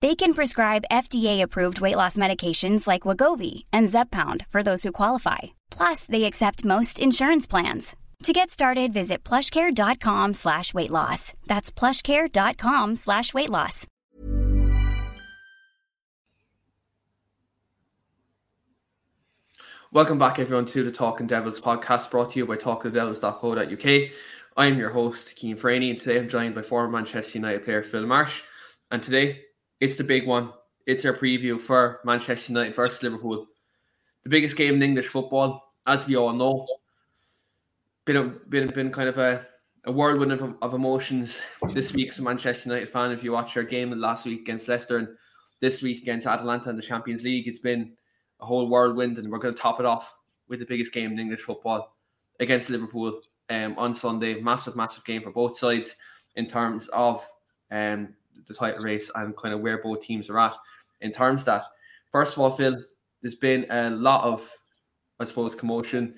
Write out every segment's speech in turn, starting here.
They can prescribe FDA-approved weight loss medications like Wegovy and Zepbound for those who qualify. Plus, they accept most insurance plans. To get started, visit plushcare.com slash weight loss. That's plushcare.com slash weight loss. Welcome back, everyone, to the Talking Devils podcast brought to you by talkingdevils.co.uk. I'm your host, Keane Franey, and today I'm joined by former Manchester United player Phil Marsh. And today it's the big one. It's our preview for Manchester United versus Liverpool. The biggest game in English football, as we all know. Been a, been, been kind of a, a whirlwind of, of emotions this week as a Manchester United fan. If you watched our game last week against Leicester and this week against Atalanta in the Champions League, it's been a whole whirlwind, and we're going to top it off with the biggest game in English football against Liverpool um, on Sunday. Massive, massive game for both sides in terms of um, the title race and kind of where both teams are at in terms that. First of all, Phil, there's been a lot of, I suppose, commotion,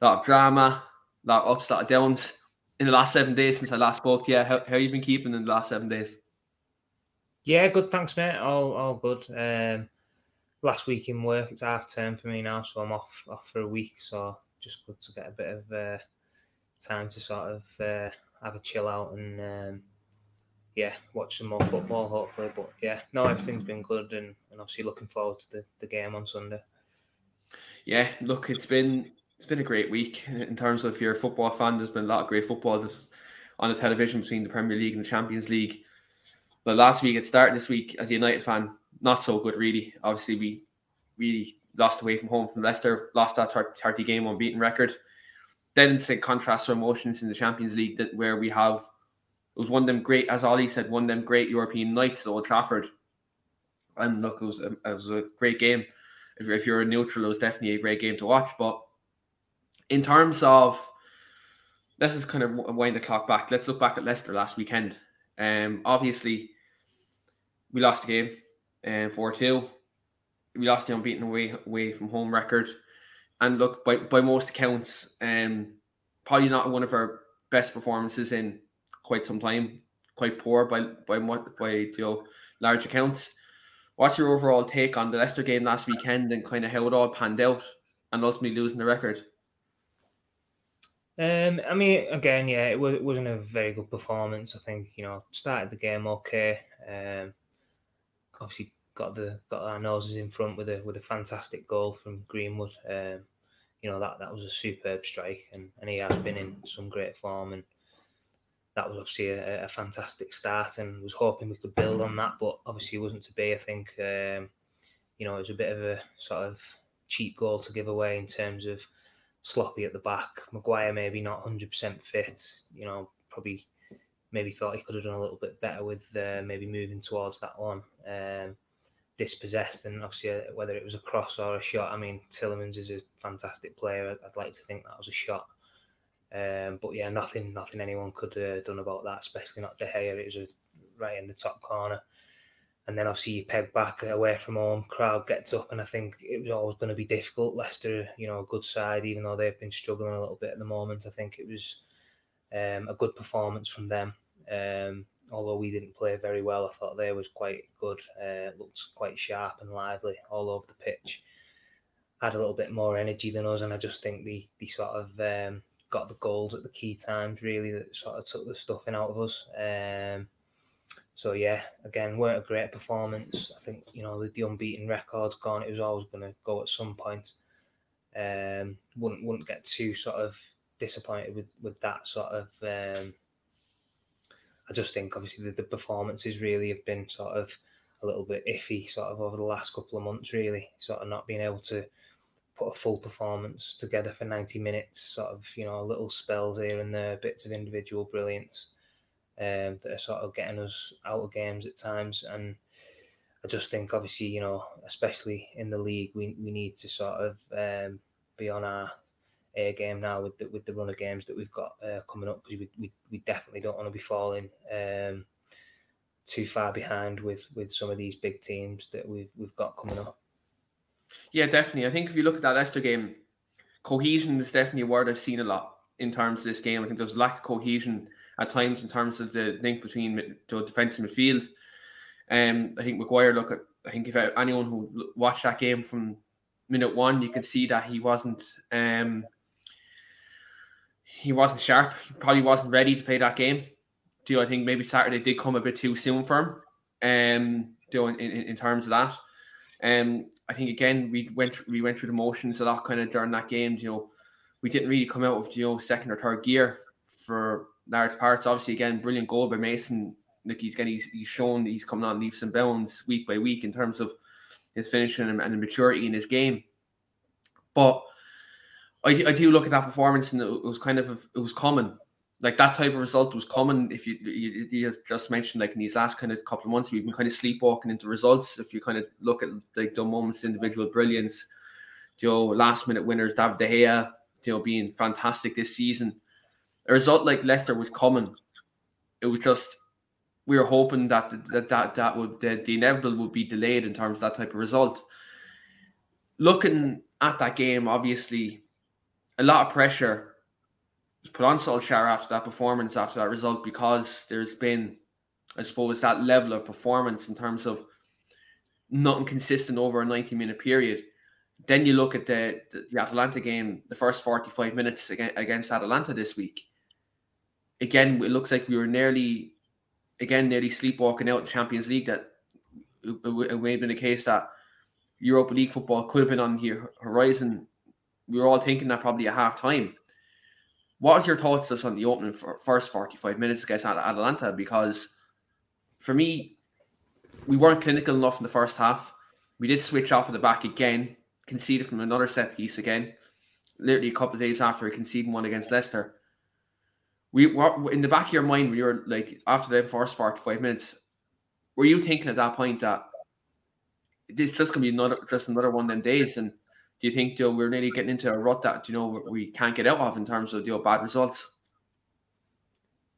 a lot of drama, a lot of ups, a lot of downs in the last seven days since I last spoke. to you. how, how you been keeping in the last seven days? Yeah, good. Thanks, mate. All all good. Um, last week in work, it's half term for me now, so I'm off off for a week. So just good to get a bit of uh, time to sort of uh, have a chill out and um, yeah, watch some more football hopefully. But yeah, no, everything's been good, and, and obviously looking forward to the, the game on Sunday. Yeah, look, it's been it's been a great week in terms of if you're a football fan. There's been a lot of great football just on the television between the Premier League and the Champions League. But last week it started this week as a United fan, not so good really. Obviously, we really lost away from home from Leicester, lost that 30 game unbeaten record. Then in contrast to emotions in the Champions League that where we have it was one of them great, as Ole said, one of them great European nights at Old Trafford. And look, it was a, it was a great game. If, you're, if you're a neutral, it was definitely a great game to watch. But in terms of, let's just kind of wind the clock back. Let's look back at Leicester last weekend. Um, obviously, we lost the game, um, four two. We lost the unbeaten away away from home record, and look by by most accounts, um, probably not one of our best performances in quite some time, quite poor by by by you know, large accounts. What's your overall take on the Leicester game last weekend and kind of how it all panned out and ultimately losing the record? Um, I mean, again, yeah, it, was, it wasn't a very good performance. I think you know started the game okay. Um, obviously got the got our noses in front with a with a fantastic goal from Greenwood. Um, you know that that was a superb strike, and, and he has been in some great form. And that was obviously a, a, fantastic start and was hoping we could build on that, but obviously it wasn't to be. I think, um, you know, it was a bit of a sort of cheap goal to give away in terms of sloppy at the back. Maguire maybe not 100% fit, you know, probably maybe thought he could have done a little bit better with uh, maybe moving towards that one. Um, dispossessed and obviously uh, whether it was a cross or a shot. I mean, Tielemans is a fantastic player. I'd like to think that was a shot. Um, but yeah, nothing, nothing anyone could have done about that, especially not De Gea. It was a, right in the top corner. And then obviously you peg back away from home, crowd gets up, and I think it was always going to be difficult. Leicester, you know, a good side, even though they've been struggling a little bit at the moment. I think it was um, a good performance from them. Um, although we didn't play very well, I thought they was quite good. Uh, looked quite sharp and lively all over the pitch. Had a little bit more energy than us, and I just think the the sort of um, got the goals at the key times really that sort of took the stuffing out of us. Um, so yeah, again, weren't a great performance. I think you know the, unbeaten record's gone. It was always going to go at some point. Um, wouldn't wouldn't get too sort of disappointed with with that sort of. Um, I just think obviously the, the performances really have been sort of a little bit iffy sort of over the last couple of months. Really, sort of not being able to put a full performance together for ninety minutes. Sort of you know little spells here and there, bits of individual brilliance um, that are sort of getting us out of games at times. And I just think, obviously, you know, especially in the league, we, we need to sort of um, be on our A game now with the, with the run of games that we've got uh, coming up because we, we, we definitely don't want to be falling um, too far behind with, with some of these big teams that we've, we've got coming up. Yeah, definitely. I think if you look at that Leicester game, cohesion is definitely a word I've seen a lot in terms of this game. I think there's a lack of cohesion at times in terms of the link between the defence and midfield. Um, I think Maguire, look at, I think if anyone who watched that game from minute one, you could see that he wasn't, um, he wasn't sharp. He probably wasn't ready to play that game. Do I think maybe Saturday did come a bit too soon for him. Um, do in, in, in terms of that. Um, I think again we went we went through the motions a lot kind of during that game. You know, we didn't really come out of you know second or third gear for large parts. Obviously, again, brilliant goal by Mason. Like he's getting, he's, he's shown he's coming on leaps and bounds week by week in terms of his finishing and, and the maturity in his game. But I, I do look at that performance and it was kind of it was common. Like that type of result was common. If you, you, you just mentioned like in these last kind of couple of months, we've been kind of sleepwalking into results. If you kind of look at like the moments, individual brilliance, you know, last minute winners, David De Gea, you know, being fantastic this season a result like Leicester was coming. It was just we were hoping that that that, that would the, the inevitable would be delayed in terms of that type of result. Looking at that game, obviously, a lot of pressure put on Solskjaer after that performance, after that result, because there's been, I suppose, that level of performance in terms of nothing consistent over a 90 minute period. Then you look at the, the, the Atalanta game, the first 45 minutes against Atalanta this week again, it looks like we were nearly, again, nearly sleepwalking out the Champions League. That it, it may have been a case that Europa League football could have been on your horizon. We were all thinking that probably at half time. What was your thoughts just on the opening for first 45 minutes against Atalanta? Because for me, we weren't clinical enough in the first half. We did switch off at the back again, conceded from another set piece again, literally a couple of days after we conceding one against Leicester we what in the back of your mind when you were like after the first 45 minutes were you thinking at that point that this just gonna be another just another one of them days and do you think Joe, we're nearly getting into a rut that you know we can't get out of in terms of you know, bad results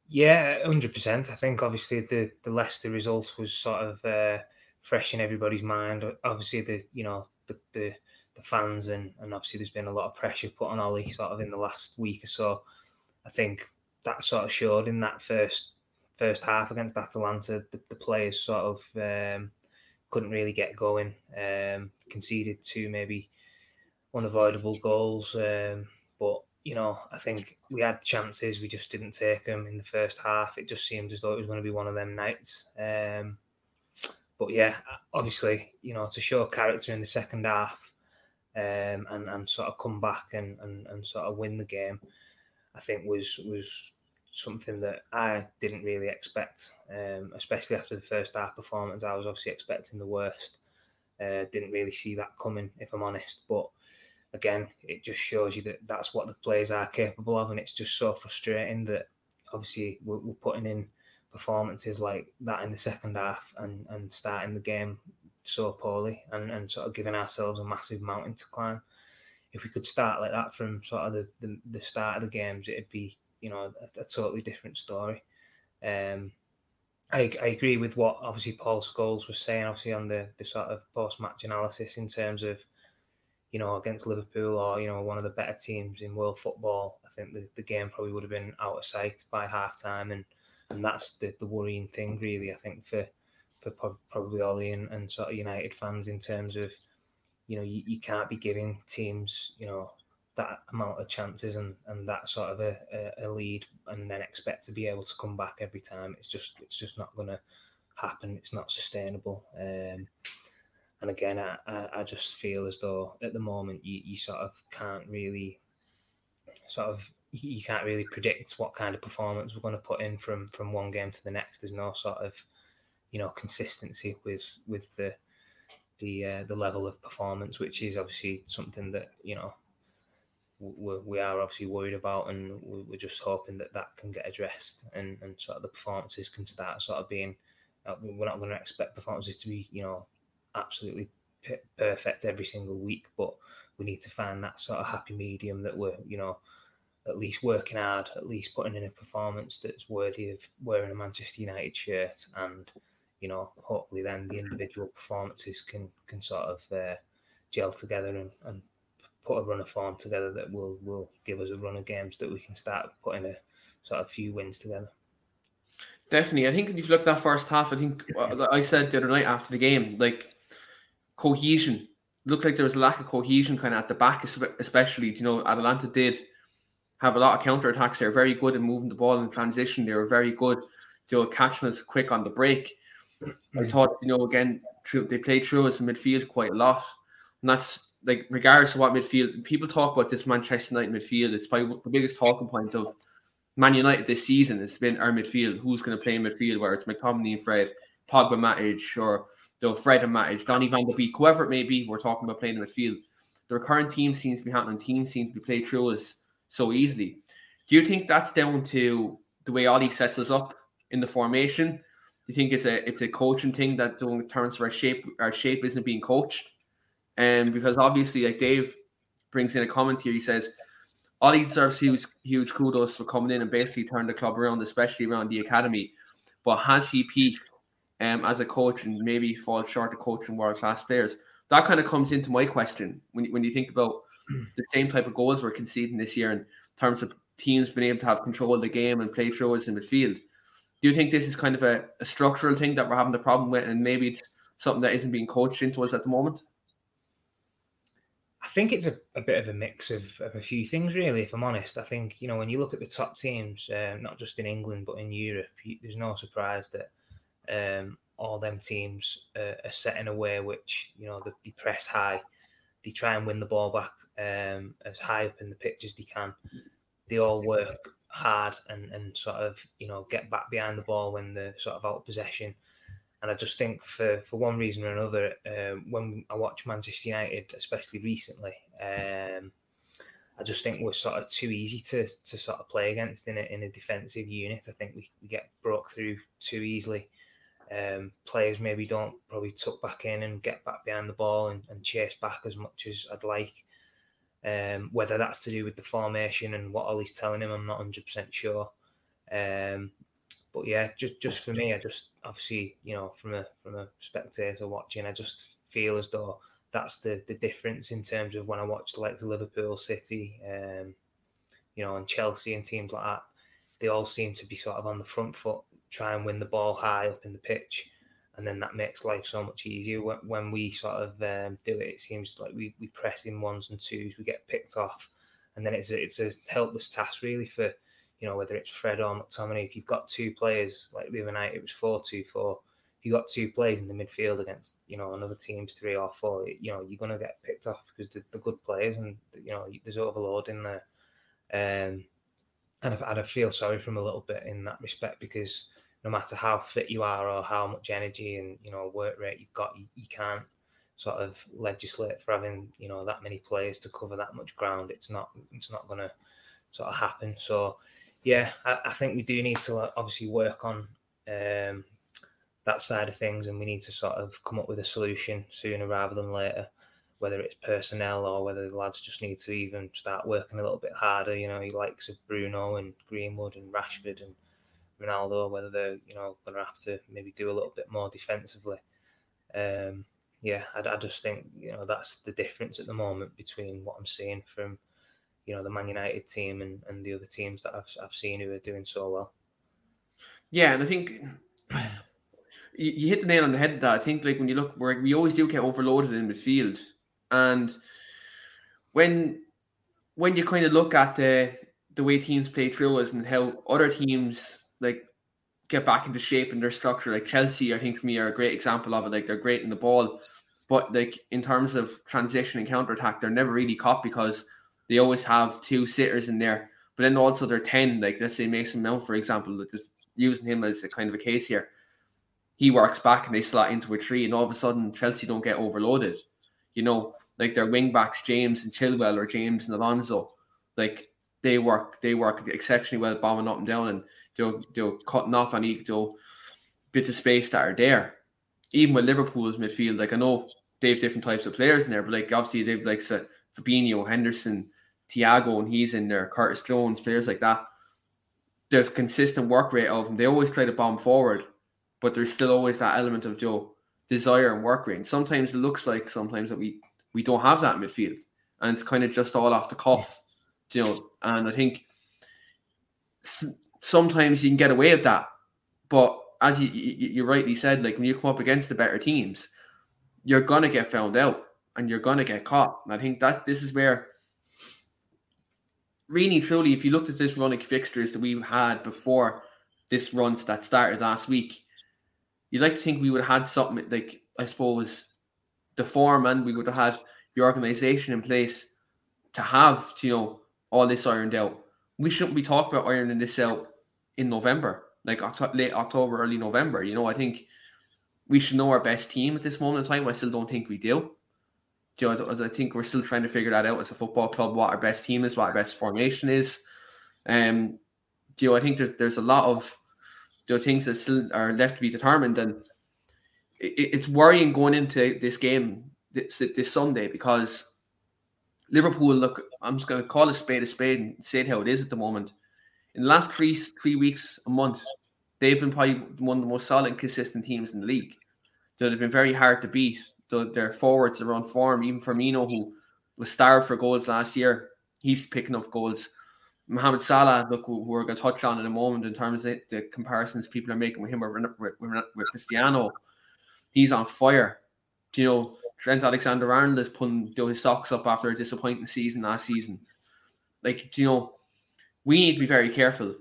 yeah 100% i think obviously the the leicester results was sort of uh, fresh in everybody's mind obviously the you know the, the the fans and and obviously there's been a lot of pressure put on Ole sort of in the last week or so i think that sort of showed in that first first half against Atalanta. The, the players sort of um, couldn't really get going. Um, conceded two maybe unavoidable goals, um, but you know I think we had chances. We just didn't take them in the first half. It just seemed as though it was going to be one of them nights. Um, but yeah, obviously, you know, to show character in the second half um, and and sort of come back and, and and sort of win the game I think was was something that I didn't really expect, um, especially after the first half performance. I was obviously expecting the worst. Uh, didn't really see that coming, if I'm honest. But again, it just shows you that that's what the players are capable of, and it's just so frustrating that obviously we're, we're putting in performances like that in the second half and and starting the game so poorly and, and sort of giving ourselves a massive mountain to climb if we could start like that from sort of the, the, the start of the games, it'd be you know a, a totally different story. Um, I, I agree with what obviously Paul Scholes was saying, obviously on the, the sort of post match analysis in terms of you know against Liverpool or you know one of the better teams in world football. I think the, the game probably would have been out of sight by half time, and and that's the, the worrying thing really. I think for for probably all the and, and sort of United fans in terms of you know, you, you can't be giving teams, you know, that amount of chances and, and that sort of a, a, a lead and then expect to be able to come back every time. It's just it's just not gonna happen. It's not sustainable. Um, and again, I, I, I, just feel as though at the moment you, you sort of can't really sort of you can't really predict what kind of performance we're going to put in from from one game to the next. There's no sort of you know consistency with with the the uh, the level of performance, which is obviously something that you know we're, we are obviously worried about, and we're just hoping that that can get addressed, and and sort of the performances can start sort of being. Uh, we're not going to expect performances to be you know absolutely perfect every single week, but we need to find that sort of happy medium that we're you know at least working hard, at least putting in a performance that's worthy of wearing a Manchester United shirt, and you know, hopefully then the individual performances can can sort of uh, gel together and, and put a run of form together that will will give us a run of games that we can start putting a sort of few wins together. Definitely, I think if you look at that first half, I think I said the other night after the game, like cohesion. looked like there was a lack of cohesion kind of at the back, especially. You know, Atalanta did have a lot of counter attacks. They're very good at moving the ball in transition. They were very good to catching us quick on the break. I thought, you know, again, they played through us in midfield quite a lot. And that's like, regardless of what midfield, people talk about this Manchester United midfield. It's probably the biggest talking point of Man United this season. It's been our midfield. Who's going to play in midfield, whether it's McTominay and Fred, Pogba, Matic, or know, Fred and Matic, Donny van de Beek, whoever it may be, we're talking about playing in midfield. The recurrent team seems to be happening. Teams seem to be played through us so easily. Do you think that's down to the way Ole sets us up in the formation? Do you think it's a it's a coaching thing that in terms of our shape our shape isn't being coached? And um, because obviously, like Dave brings in a comment here, he says Ole deserves huge huge kudos for coming in and basically turning the club around, especially around the academy. But has he peaked um, as a coach and maybe fall short of coaching world class players? That kind of comes into my question when when you think about the same type of goals we're conceding this year in terms of teams being able to have control of the game and play through us in field. Do you think this is kind of a, a structural thing that we're having a problem with, and maybe it's something that isn't being coached into us at the moment? I think it's a, a bit of a mix of, of a few things, really. If I'm honest, I think you know when you look at the top teams, uh, not just in England but in Europe, you, there's no surprise that um, all them teams uh, are set in a way which you know they press high, they try and win the ball back um, as high up in the pitch as they can. They all work hard and, and sort of you know get back behind the ball when they're sort of out of possession. And I just think for, for one reason or another, um, when I watch Manchester United, especially recently, um, I just think we're sort of too easy to, to sort of play against in a, in a defensive unit. I think we, we get broke through too easily um, players maybe don't probably tuck back in and get back behind the ball and, and chase back as much as I'd like. Um, whether that's to do with the formation and what Ole's telling him, I'm not 100% sure. Um, but yeah, just just for me, I just obviously you know from a from a spectator watching, I just feel as though that's the the difference in terms of when I watch the likes of Liverpool, City, um, you know, and Chelsea and teams like that. They all seem to be sort of on the front foot try and win the ball high up in the pitch. And then that makes life so much easier. When, we sort of um, do it, it seems like we, we press in ones and twos, we get picked off. And then it's a, it's a helpless task, really, for, you know, whether it's Fred or McTominay. If you've got two players, like the other night, it was 4 2 4. If you've got two players in the midfield against, you know, another team's three or four, you know, you're going to get picked off because they're, they're good players and, you know, there's overload in there. Um, and I, and I feel sorry for him a little bit in that respect because no matter how fit you are or how much energy and you know work rate you've got, you, you can't sort of legislate for having you know that many players to cover that much ground. It's not it's not going to sort of happen. So yeah, I, I, think we do need to obviously work on um, that side of things, and we need to sort of come up with a solution sooner rather than later. Whether it's personnel or whether the lads just need to even start working a little bit harder. You know, he likes of Bruno and Greenwood and Rashford and Ronaldo, whether they're you know going to have to maybe do a little bit more defensively. Um, yeah, I, I, just think you know that's the difference at the moment between what I'm seeing from you know the Man United team and, and the other teams that I've I've seen who are doing so well. Yeah, and I think you, hit the nail on the head. That I think like when you look, we we always do get overloaded in midfield, and when when you kind of look at the the way teams play through us and how other teams like get back into shape and their structure. Like Chelsea, I think for me are a great example of it. Like they're great in the ball, but like in terms of transition and counter attack, they're never really caught because they always have two sitters in there. But then also they're ten. Like let's say Mason Mount, for example, just using him as a kind of a case here. He works back and they slot into a tree, and all of a sudden Chelsea don't get overloaded. You know, like their wing backs, James and Chilwell or James and Alonso, like they work they work exceptionally well bombing up and down and they'll, they'll cutting off on each bits of space that are there. Even with Liverpool's midfield, like I know they have different types of players in there, but like obviously they've like Fabinho, Henderson, Thiago, and he's in there, Curtis Jones, players like that. There's consistent work rate of them. They always try to bomb forward, but there's still always that element of Joe desire and work rate. And sometimes it looks like sometimes that we we don't have that midfield, and it's kind of just all off the cuff, you know. And I think sometimes you can get away with that, but as you, you, you rightly said, like when you come up against the better teams, you're gonna get found out and you're gonna get caught. And I think that this is where really truly, if you looked at this run of fixtures that we've had before this runs that started last week, you'd like to think we would have had something like I suppose the form and we would have had the organization in place to have you know all this ironed out. We shouldn't be talking about ironing this out in November, like late October, early November. You know, I think we should know our best team at this moment in time. I still don't think we do. do You know, I think we're still trying to figure that out as a football club, what our best team is, what our best formation is. Um, do you know, I think that there's a lot of you know, things that still are left to be determined, and it, it's worrying going into this game this, this Sunday because Liverpool look. I'm just going to call a spade a spade and say it how it is at the moment in the last three three weeks, a month, they've been probably one of the most solid, consistent teams in the league. So they've been very hard to beat. their forwards are on form. Even Firmino, who was starved for goals last year, he's picking up goals. Mohamed Salah, look, who we're going to touch on in a moment in terms of the comparisons people are making with him with, with, with Cristiano, he's on fire. Do you know, Trent Alexander Arnold is putting his socks up after a disappointing season last season. Like, do you know, we need to be very careful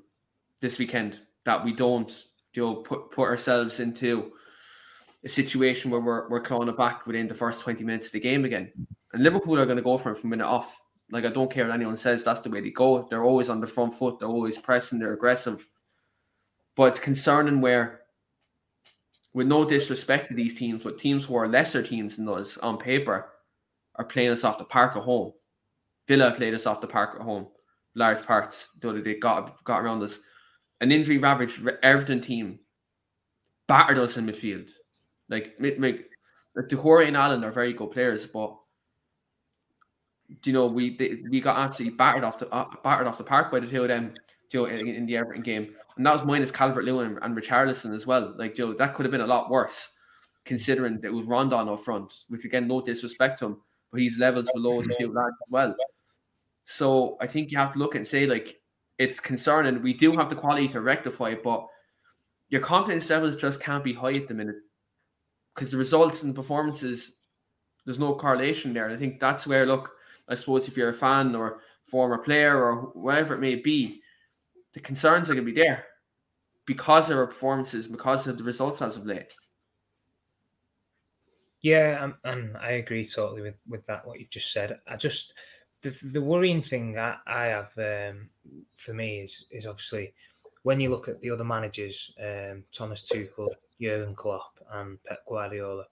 this weekend that we don't you know put put ourselves into a situation where we're, we're clawing it back within the first 20 minutes of the game again. And Liverpool are going to go for it from minute off. Like, I don't care what anyone says, that's the way they go. They're always on the front foot, they're always pressing, they're aggressive. But it's concerning where, with no disrespect to these teams, but teams who are lesser teams than us on paper are playing us off the park at home. Villa played us off the park at home large parts that they got got around us. An injury ravaged Everton team battered us in midfield. Like, like, like Doucouré and Allen are very good players, but you know we they, we got absolutely battered off the uh, battered off the park by the two of them. You know, in, in the Everton game, and that was minus Calvert Lewin and, and Richarlison as well. Like, Joe, that could have been a lot worse, considering that it was Rondon up front. Which again, no disrespect to him, but he's levels below the two lads as well. So I think you have to look and say like it's concerning. We do have the quality to rectify it, but your confidence levels just can't be high at the minute because the results and performances there's no correlation there. I think that's where look. I suppose if you're a fan or former player or whatever it may be, the concerns are going to be there because of our performances, because of the results as of late. Yeah, and I agree totally with, with that. What you've just said. I just the, the worrying thing I, I have um, for me is is obviously when you look at the other managers, um, Thomas Tuchel, Jurgen Klopp, and Pep Guardiola.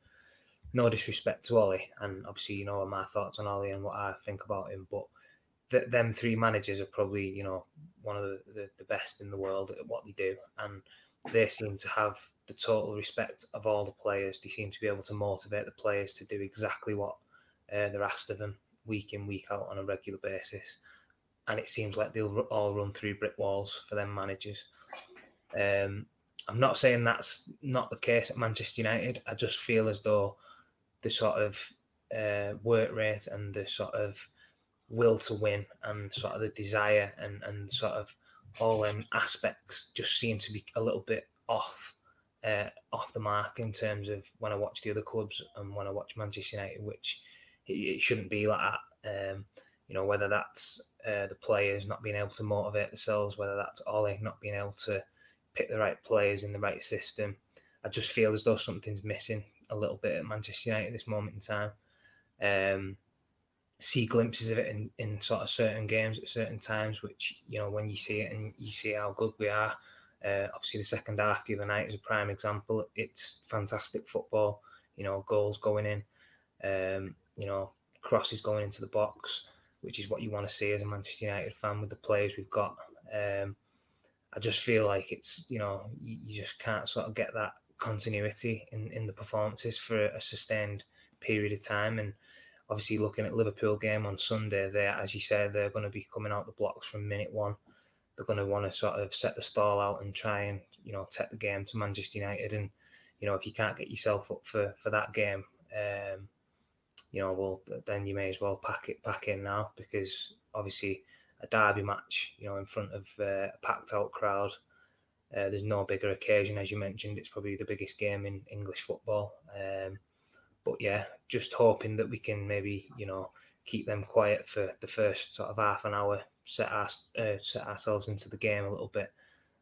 No disrespect to Ole, and obviously you know my thoughts on Ole and what I think about him, but th- them three managers are probably you know one of the, the, the best in the world at what they do, and they seem to have the total respect of all the players. They seem to be able to motivate the players to do exactly what uh, they're asked of them week in, week out on a regular basis. And it seems like they'll all run through brick walls for them managers. Um, I'm not saying that's not the case at Manchester United. I just feel as though the sort of uh, work rate and the sort of will to win and sort of the desire and, and sort of all um, aspects just seem to be a little bit off uh, off the mark in terms of when I watch the other clubs and when I watch Manchester United, which it, shouldn't be like that. Um, you know, whether that's uh, the players not being able to motivate themselves, whether that's Ole not being able to pick the right players in the right system. I just feel as though something's missing a little bit at Manchester United at this moment in time. Um, see glimpses of it in, in sort of certain games at certain times, which, you know, when you see it and you see how good we are, uh, obviously the second half the other night is a prime example. It's fantastic football, you know, goals going in, um, you know, crosses going into the box, which is what you want to see as a Manchester United fan with the players we've got. Um, I just feel like it's, you know, you, you just can't sort of get that continuity in, in the performances for a sustained period of time. And obviously, looking at Liverpool game on Sunday, there, as you said, they're going to be coming out the blocks from minute one. They're going to want to sort of set the stall out and try and you know take the game to Manchester United. And you know, if you can't get yourself up for for that game, um, you know, well, then you may as well pack it back in now because obviously a derby match, you know, in front of uh, a packed out crowd uh, there's no bigger occasion, as you mentioned. It's probably the biggest game in English football. Um, but yeah, just hoping that we can maybe you know keep them quiet for the first sort of half an hour, set our, uh, set ourselves into the game a little bit,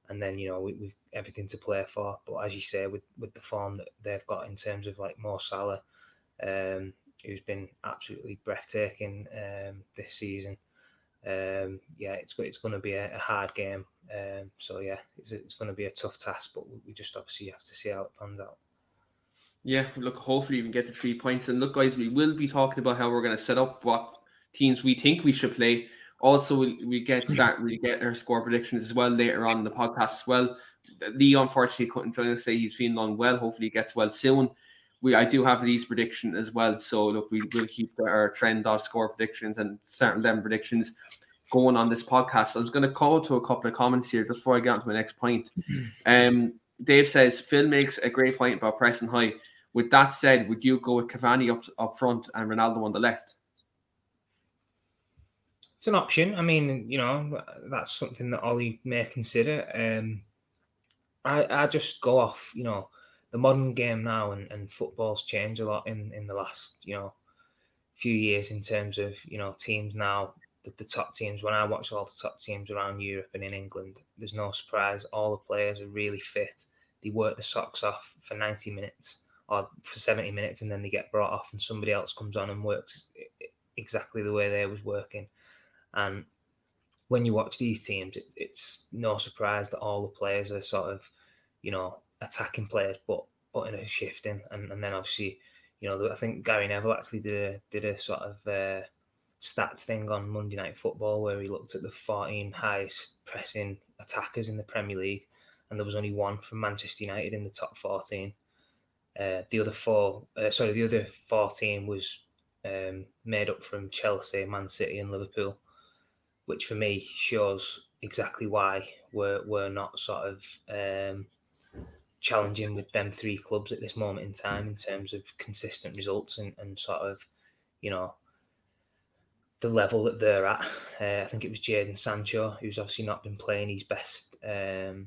and then you know we, we've everything to play for. But as you say, with with the form that they've got in terms of like Mo Salah, um, who's been absolutely breathtaking um, this season. Um, yeah, it's it's going to be a, a hard game um, so yeah, it's, it's going to be a tough task, but we just obviously have to see how it pans out. Yeah, look, hopefully we can get the three points. And look, guys, we will be talking about how we're going to set up what teams we think we should play. Also, we we get start we get our score predictions as well later on in the podcast as well. Lee unfortunately couldn't join us. Say he's feeling unwell. Hopefully, he gets well soon. We I do have these predictions as well. So look, we will keep our trend of score predictions and certain them predictions going on this podcast. So I was going to call to a couple of comments here before I get on to my next point. Um, Dave says Phil makes a great point about pressing high. With that said, would you go with Cavani up up front and Ronaldo on the left? It's an option. I mean, you know, that's something that Ole may consider. Um, I I just go off, you know, the modern game now and, and football's changed a lot in in the last, you know, few years in terms of you know teams now the, the, top teams, when I watch all the top teams around Europe and in England, there's no surprise. All the players are really fit. They work the socks off for 90 minutes or for 70 minutes, and then they get brought off, and somebody else comes on and works exactly the way they was working. And when you watch these teams, it, it's no surprise that all the players are sort of, you know, attacking players, but putting a shift in, and, and then obviously, you know, I think Gary Neville actually did a did a sort of uh, stats thing on Monday Night Football where he looked at the 14 highest pressing attackers in the Premier League, and there was only one from Manchester United in the top 14. Uh, the other four, uh, sorry, the other 14 was um, made up from Chelsea, Man City, and Liverpool, which for me shows exactly why we're, we're not sort of um, challenging with them three clubs at this moment in time in terms of consistent results and, and sort of, you know, the level that they're at. Uh, I think it was Jadon Sancho, who's obviously not been playing his best. Um,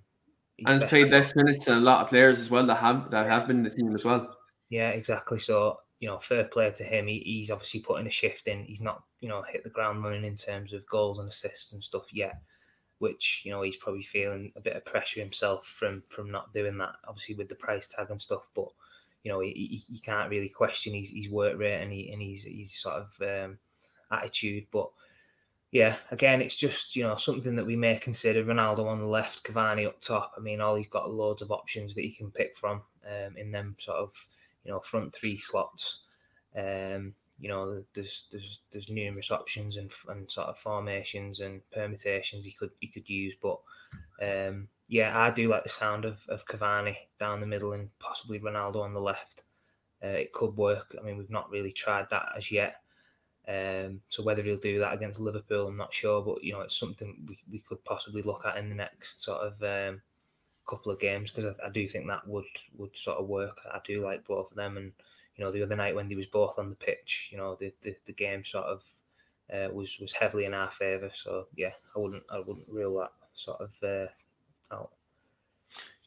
his and best played less minutes than a lot of players as well that have that have been in the team as well. Yeah, exactly. So you know, fair play to him. He, he's obviously putting a shift in. He's not you know hit the ground running in terms of goals and assists and stuff yet. Which you know he's probably feeling a bit of pressure himself from from not doing that. Obviously with the price tag and stuff, but you know he, he, can't really question his, his work rate and he and he's he's sort of um, attitude. But yeah, again, it's just you know something that we may consider. Ronaldo on the left, Cavani up top. I mean, all he's got loads of options that he can pick from um, in them sort of you know front three slots. Um, you know, there's there's there's numerous options and, and sort of formations and permutations he could he could use. But um, yeah, I do like the sound of, of Cavani down the middle and possibly Ronaldo on the left. Uh, it could work. I mean, we've not really tried that as yet. Um, so whether he'll do that against Liverpool, I'm not sure, but you know it's something we, we could possibly look at in the next sort of um, couple of games because I, I, do think that would would sort of work. I do like both of them, and you know the other night when they was both on the pitch, you know the the, the game sort of uh, was was heavily in our favour. So yeah, I wouldn't I wouldn't rule that sort of uh, out.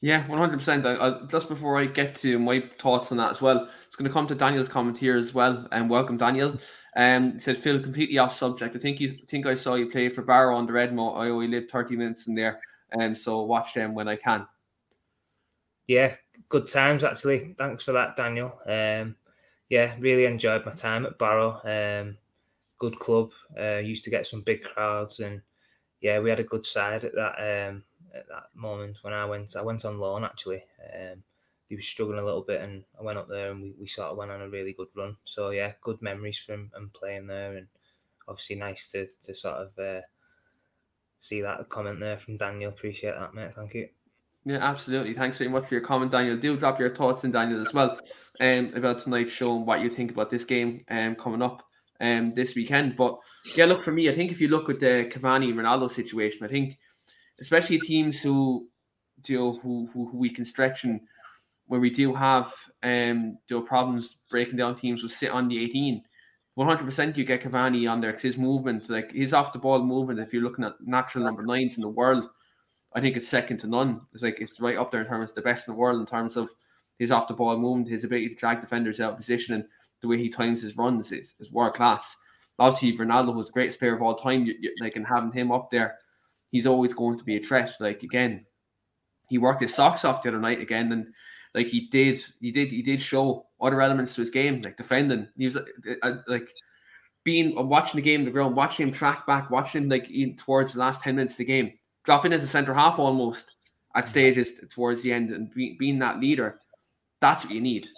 Yeah, one hundred percent. Just before I get to my thoughts on that as well, it's going to come to Daniel's comment here as well. And welcome, Daniel. Um, said Phil completely off subject. I think you think I saw you play for Barrow on the Redmo. I only lived thirty minutes in there, and um, so watch them when I can. Yeah, good times actually. Thanks for that, Daniel. Um, yeah, really enjoyed my time at Barrow. Um, good club. Uh, used to get some big crowds, and yeah, we had a good side at that um, at that moment when I went. I went on loan actually. Um, he was struggling a little bit, and I went up there, and we, we sort of went on a really good run. So yeah, good memories from and playing there, and obviously nice to to sort of uh, see that comment there from Daniel. Appreciate that, mate. Thank you. Yeah, absolutely. Thanks very much for your comment, Daniel. Do drop your thoughts in Daniel as well um, about tonight's show and what you think about this game um, coming up um, this weekend. But yeah, look for me, I think if you look at the Cavani and Ronaldo situation, I think especially teams who you know who, who, who we can stretch and where we do have um do problems breaking down teams will sit on the 18. 100% you get Cavani on there because his movement, like his off the ball movement, if you're looking at natural number nines in the world, I think it's second to none. It's like it's right up there in terms of the best in the world in terms of his off the ball movement, his ability to drag defenders out of position, and the way he times his runs is, is world class. Obviously, Ronaldo was the greatest player of all time. You, you, like, and having him up there, he's always going to be a threat. Like again, he worked his socks off the other night again, and like he did, he did, he did show other elements to his game, like defending. He was uh, uh like being uh, watching the game the ground, watching him track back, watching him like towards the last ten minutes of the game dropping as a centre half almost at mm-hmm. stages towards the end and be, being that leader, that's what you need.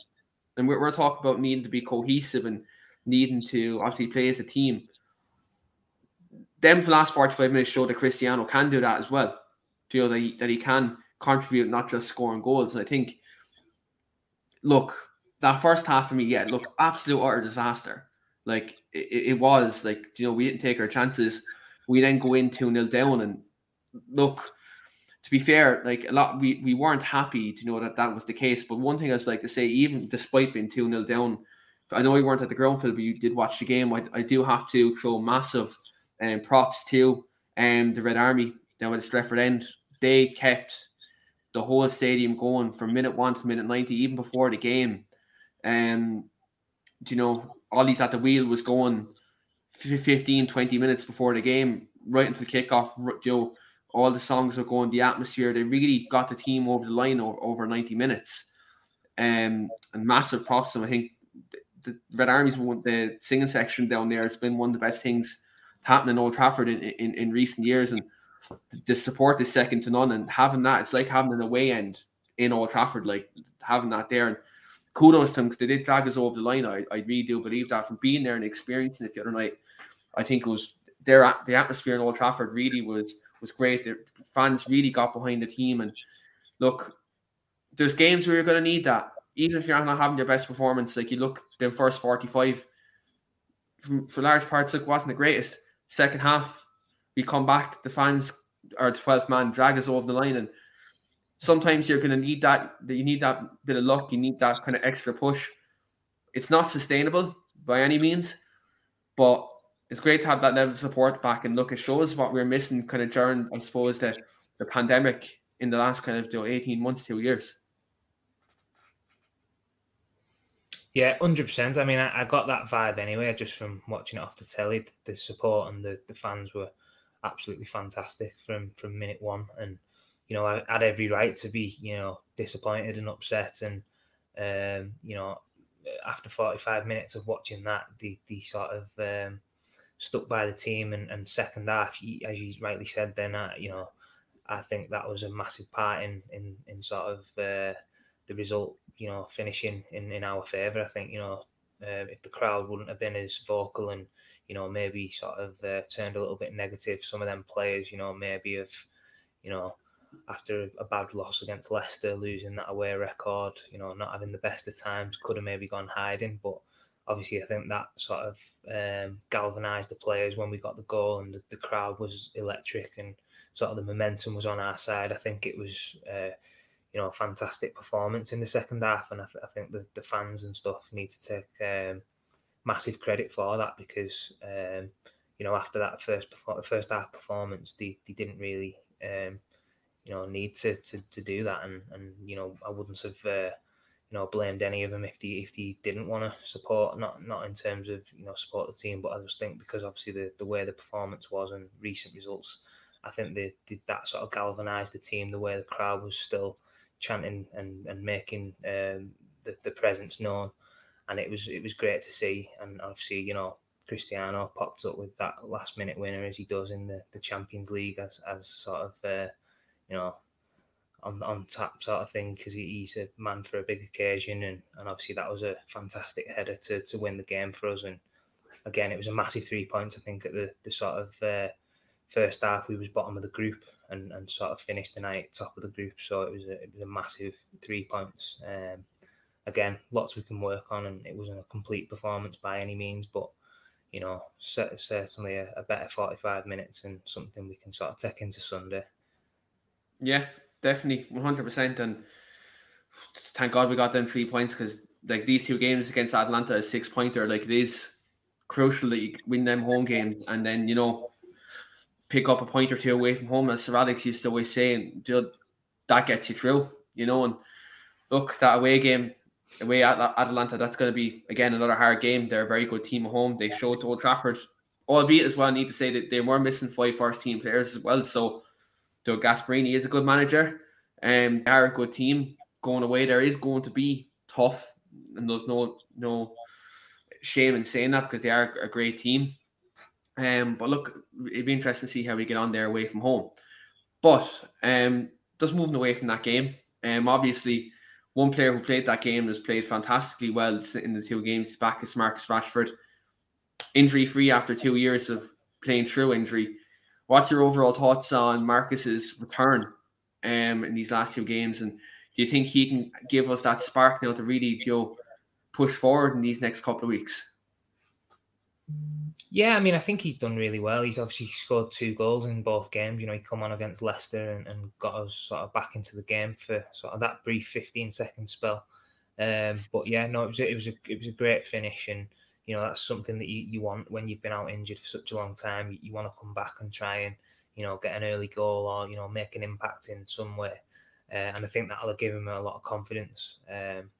And we're, we're talking about needing to be cohesive and needing to obviously play as a team. Them for the last 45 minutes show that Cristiano can do that as well. You know that he, that he can contribute, not just scoring goals. And I think, look, that first half for me, yeah, look, absolute utter disaster. Like it, it was like, you know, we didn't take our chances. We then go in 2 nil down and look, to be fair, like a lot, we, we weren't happy to know that that was the case. But one thing I'd like to say, even despite being 2 0 down, I know you weren't at the ground, Phil, but you did watch the game. I, I do have to throw massive um, props to um, the Red Army down at the Stretford End. They kept the whole stadium going from minute one to minute 90, even before the game. Um, you know, Ole's at the wheel was going 15, 20 minutes before the game, right the kickoff. You know, all the songs are going, the atmosphere. They really got the team over the line over, over 90 minutes. Um, and massive props to them. I think the Red Army's one, the singing section down there has been one of the best things to happen in Old Trafford in, in, in recent years. And the support is second to none. And having that, it's like having an away end in Old Trafford, like having that there. And kudos to them because they did drag us over the line. I, I really do believe that from being there and experiencing it the other night. I think it was their the atmosphere in Old Trafford really was was great. The fans really got behind the team. And look, there's games where you're going to need that. Even if you're not having your best performance, like you look the first 45, for large parts, like wasn't the greatest. Second half, we come back, the fans, our 12th man, drag us over the line. And sometimes you're going to need that, you need that bit of luck, you need that kind of extra push. It's not sustainable by any means, but it's great to have that level of support back. And look, it shows what we are missing kind of during, I suppose, the, the pandemic in the last kind of you know, 18 months, two years. Yeah, hundred percent. I mean, I, I, got that vibe anyway, just from watching it off the telly. The support and the, the fans were absolutely fantastic from from minute one, and you know, I had every right to be you know disappointed and upset, and um, you know, after forty five minutes of watching that, the the sort of um, stuck by the team and, and second half, as you rightly said, then uh, you know, I think that was a massive part in in, in sort of uh, the result, you know, finishing in, in our favour. I think you know, uh, if the crowd wouldn't have been as vocal and you know maybe sort of uh, turned a little bit negative, some of them players, you know, maybe have, you know. After a bad loss against Leicester, losing that away record, you know, not having the best of times, could have maybe gone hiding. But obviously, I think that sort of um, galvanised the players when we got the goal, and the, the, crowd was electric, and sort of the momentum was on our side. I think it was, uh, you know, a fantastic performance in the second half, and I, th- I think the, the fans and stuff need to take um, massive credit for that because, um, you know, after that first first half performance, they, they didn't really. Um, you know, need to, to, to do that, and, and you know, I wouldn't have uh, you know, blamed any of them if they if they didn't want to support, not not in terms of you know support the team, but I just think because obviously the, the way the performance was and recent results, I think they, that sort of galvanised the team. The way the crowd was still, chanting and and making um, the the presence known, and it was it was great to see. And obviously, you know, Cristiano popped up with that last minute winner as he does in the, the Champions League as as sort of uh, you know on on tap sort of thing because he, he's a man for a big occasion and, and obviously that was a fantastic header to, to win the game for us. And again it was a massive three points I think at the, the sort of uh, first half. We was bottom of the group and, and sort of finished the night top of the group. So it was a, it was a massive three points. Um, again lots we can work on and it wasn't a complete performance by any means but you know certainly a, a better 45 minutes and something we can sort of take into Sunday. Yeah definitely 100%. And thank God we got them three points because like these two games against Atalanta, a six pointer, like it is crucial that you win them home games and then, you know, pick up a point or two away from home, as Sir Alex used to always say, and that gets you through, you know. And look, that away game, away at Atalanta, that's going to be, again, another hard game. They're a very good team at home. They showed to Old Trafford, albeit as well, I need to say that they were missing five first team players as well. So, though Gasperini is a good manager, and um, they are a good team going away. There is going to be tough, and there's no no shame in saying that because they are a great team. Um, but look, it'd be interesting to see how we get on there away from home. But um, just moving away from that game, um, obviously one player who played that game has played fantastically well in the two games back is Marcus Rashford, injury free after two years of playing through injury. What's your overall thoughts on Marcus's return um, in these last two games? And do you think he can give us that spark now to really you know, push forward in these next couple of weeks? Yeah, I mean, I think he's done really well. He's obviously scored two goals in both games. You know, he come on against Leicester and, and got us sort of back into the game for sort of that brief 15 second spell. Um, but yeah, no, it was it was a it was a great finish, and you know that's something that you, you want when you've been out injured for such a long time. You, you want to come back and try and you know get an early goal or you know make an impact in some way, uh, and I think that'll give him a lot of confidence um,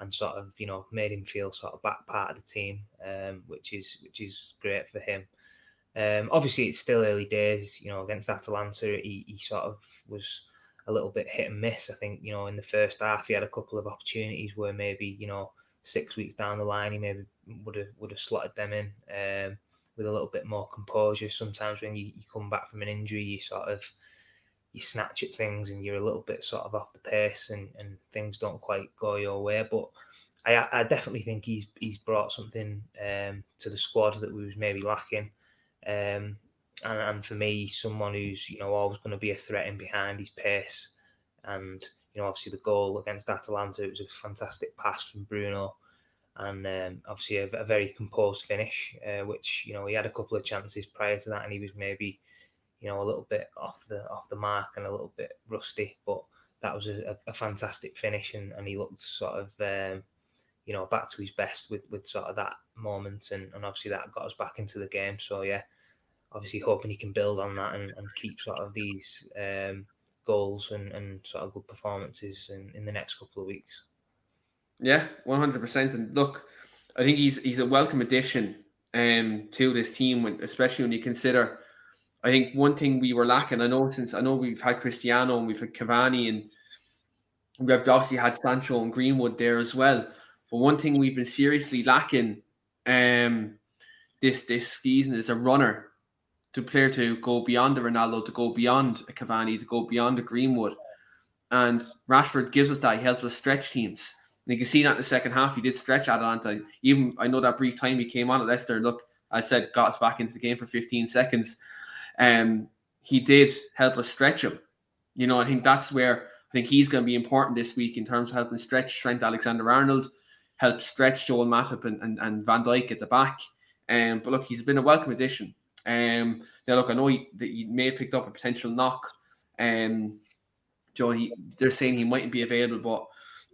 and sort of you know made him feel sort of back part of the team, um, which is which is great for him. Um, obviously, it's still early days. You know, against Atalanta, he, he sort of was a little bit hit and miss. I think you know in the first half he had a couple of opportunities where maybe you know six weeks down the line, he maybe would have would have slotted them in um, with a little bit more composure. Sometimes when you, you come back from an injury, you sort of you snatch at things and you're a little bit sort of off the pace and, and things don't quite go your way. But I, I definitely think he's he's brought something um, to the squad that we was maybe lacking. Um, and, and for me, someone who's you know always going to be a threat in behind his pace and you know, obviously the goal against Atalanta, it was a fantastic pass from Bruno, and um, obviously a, a, very composed finish, uh, which you know he had a couple of chances prior to that, and he was maybe, you know, a little bit off the off the mark and a little bit rusty, but that was a, a fantastic finish, and, and he looked sort of. Um, you know, back to his best with, with sort of that moment, and, and obviously that got us back into the game. So yeah, obviously hoping he can build on that and, and keep sort of these um, goals and, and sort of good performances in, in the next couple of weeks. Yeah, one hundred percent. And look, I think he's he's a welcome addition um to this team, when, especially when you consider. I think one thing we were lacking. I know since I know we've had Cristiano and we've had Cavani and we've obviously had Sancho and Greenwood there as well. But one thing we've been seriously lacking um this this season is a runner to player to go beyond the Ronaldo, to go beyond a Cavani, to go beyond a Greenwood. And Rashford gives us that. He helps us stretch teams. And you can see that in the second half. He did stretch Atalanta. Even I know that brief time he came on at Leicester. Look, I said got us back into the game for 15 seconds. Um, he did help us stretch him. You know, I think that's where I think he's going to be important this week in terms of helping stretch Trent Alexander Arnold, help stretch Joel Matip and, and, and Van Dijk at the back. Um, but look, he's been a welcome addition. Um, now look, I know he, that he may have picked up a potential knock. Um, Joe, he, they're saying he mightn't be available, but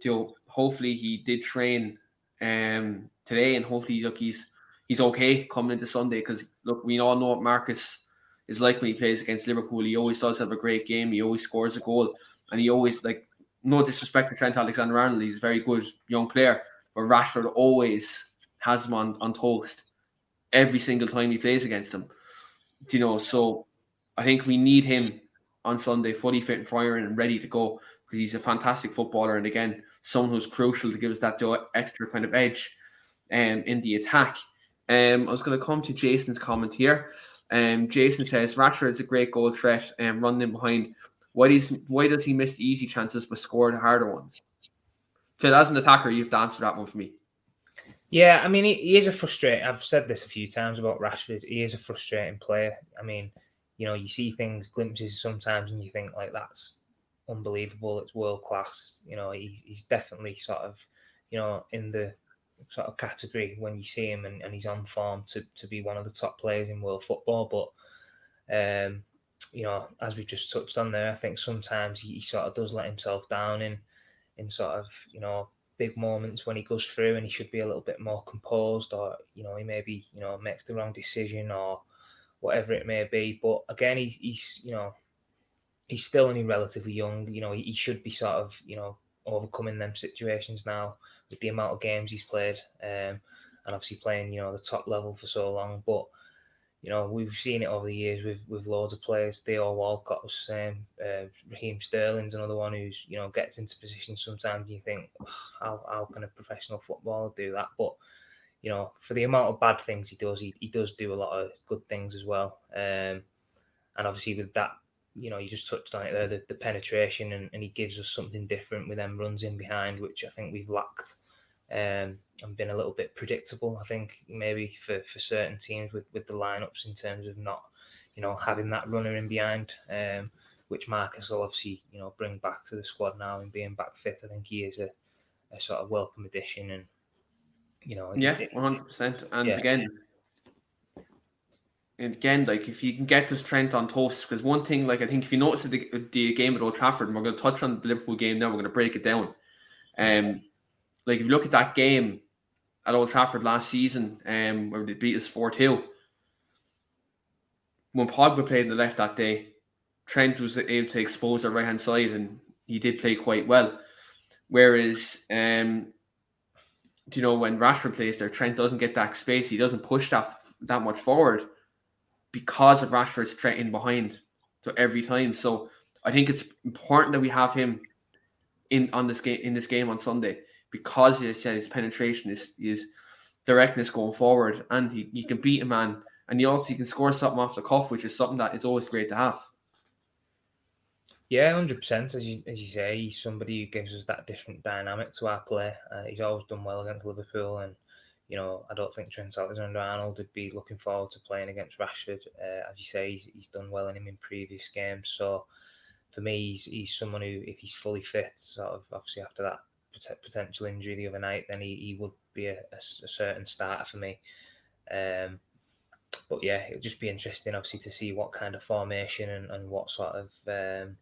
Joe, hopefully he did train um today, and hopefully look he's he's okay coming into Sunday because look, we all know what Marcus is like when he plays against Liverpool. He always does have a great game. He always scores a goal, and he always like no disrespect to Trent Alexander Arnold. He's a very good young player, but Rashford always has him on, on toast every single time he plays against him Do you know, so I think we need him on Sunday fully fit and firing and ready to go because he's a fantastic footballer and again, someone who's crucial to give us that extra kind of edge um, in the attack. Um, I was going to come to Jason's comment here. Um, Jason says Rashford is a great goal threat and um, running in behind. Why does why does he miss the easy chances but score the harder ones? Phil, as an attacker, you have to answer that one for me. Yeah, I mean, he, he is a frustrating. I've said this a few times about Rashford. He is a frustrating player. I mean, you know, you see things, glimpses sometimes, and you think like that's unbelievable. It's world class. You know, he's, he's definitely sort of, you know, in the sort of category when you see him and, and he's on form to, to be one of the top players in world football. But, um, you know, as we just touched on there, I think sometimes he, he sort of does let himself down in, in sort of, you know, big moments when he goes through and he should be a little bit more composed or, you know, he maybe, you know, makes the wrong decision or whatever it may be. But again, he's, he's you know, he's still only relatively young. You know, he, he should be sort of, you know, overcoming them situations now with the amount of games he's played, um, and obviously playing you know the top level for so long. But you know we've seen it over the years with with loads of players. Theo Walcott was the same. Uh, Raheem Sterling's another one who's you know gets into positions sometimes you think how how can a professional footballer do that? But you know for the amount of bad things he does, he, he does do a lot of good things as well. Um, and obviously with that you know, you just touched on it there, the, the penetration, and, and he gives us something different with them runs in behind, which I think we've lacked um, and been a little bit predictable. I think maybe for, for certain teams with, with the lineups in terms of not, you know, having that runner in behind, um, which Marcus will obviously, you know, bring back to the squad now and being back fit. I think he is a, a sort of welcome addition and, you know, yeah, one hundred percent. And yeah. again, again, like if you can get this Trent on toast, because one thing, like I think if you notice the, the game at Old Trafford, and we're going to touch on the Liverpool game now, we're going to break it down. Um, like if you look at that game at Old Trafford last season, um, where they beat us four two. When Pogba played in the left that day, Trent was able to expose our right hand side, and he did play quite well. Whereas, um, do you know when Rashford plays there, Trent doesn't get that space. He doesn't push that that much forward because of Rashford's straight in behind. So every time. So I think it's important that we have him in on this game in this game on Sunday because he said his penetration is his directness going forward and he, he can beat a man and he also he can score something off the cuff, which is something that is always great to have. Yeah, hundred percent. As you as you say, he's somebody who gives us that different dynamic to our play. Uh, he's always done well against Liverpool, and you know, I don't think Trent Alexander-Arnold would be looking forward to playing against Rashford. Uh, as you say, he's, he's done well in him in previous games. So for me, he's, he's someone who, if he's fully fit, sort of obviously after that potential injury the other night, then he, he would be a, a, a certain starter for me. Um, but yeah, it'll just be interesting, obviously, to see what kind of formation and, and what sort of um,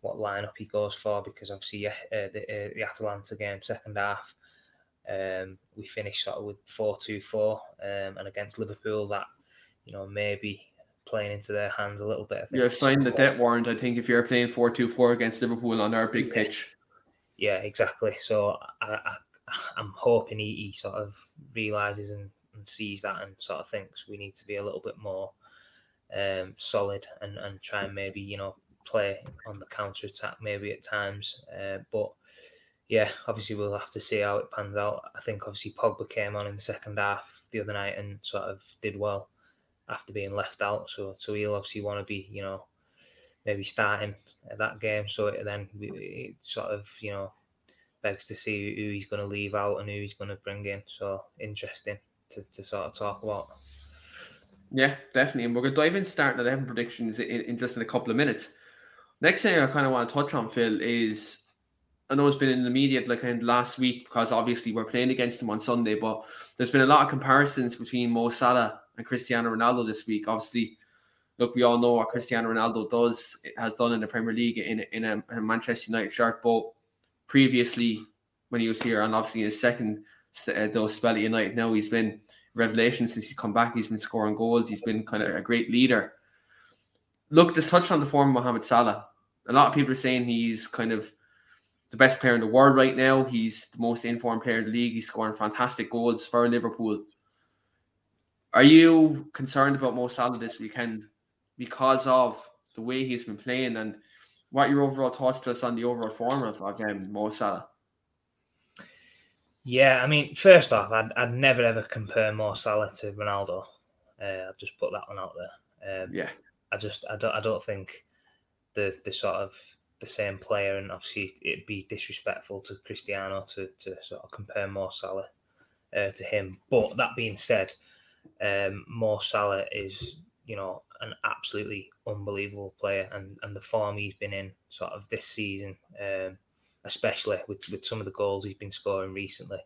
what lineup he goes for. Because obviously, yeah, uh, the, uh, the Atalanta game, second half, um, we finished sort of with four two four, um, and against Liverpool, that you know maybe playing into their hands a little bit. I think. You're signing the debt warrant. I think if you're playing four two four against Liverpool on our big pitch. Yeah, exactly. So I, I, am hoping he, he sort of realizes and, and, sees that and sort of thinks we need to be a little bit more um, solid and, and try and maybe you know play on the counter attack maybe at times. Uh, but yeah, obviously we'll have to see how it pans out. I think obviously Pogba came on in the second half the other night and sort of did well after being left out. So so he'll obviously want to be you know maybe starting at that game. So it, then it sort of you know begs to see who he's going to leave out and who he's going to bring in. So interesting to, to sort of talk about. Yeah, definitely. And we're going to dive in starting at 11 predictions in, in just in a couple of minutes. Next thing I kind of want to touch on, Phil, is I know it's been in the media like of last week because obviously we're playing against them on Sunday, but there's been a lot of comparisons between Mo Salah and Cristiano Ronaldo this week. Obviously, look, we all know what Cristiano Ronaldo does has done in the Premier League in in a, a Manchester United shirt, but previously when he was here and obviously in his second uh, spell at United, now he's been revelation since he's come back. He's been scoring goals. He's been kind of a great leader. Look, this touch on the form of Mohamed Salah. A lot of people are saying he's kind of the best player in the world right now. He's the most informed player in the league. He's scoring fantastic goals for Liverpool. Are you concerned about Mo Salah this weekend because of the way he's been playing and what your overall thoughts to us on the overall form of, of um, Mo Salah? Yeah, I mean, first off, I'd, I'd never ever compare Mo Salah to Ronaldo. Uh, I've just put that one out there. Um, yeah, I just I don't I don't think the the sort of the same player, and obviously it'd be disrespectful to Cristiano to to sort of compare Mo Salah uh, to him. But that being said, um, Mo Salah is you know an absolutely unbelievable player, and and the form he's been in sort of this season. Um, especially with, with some of the goals he's been scoring recently.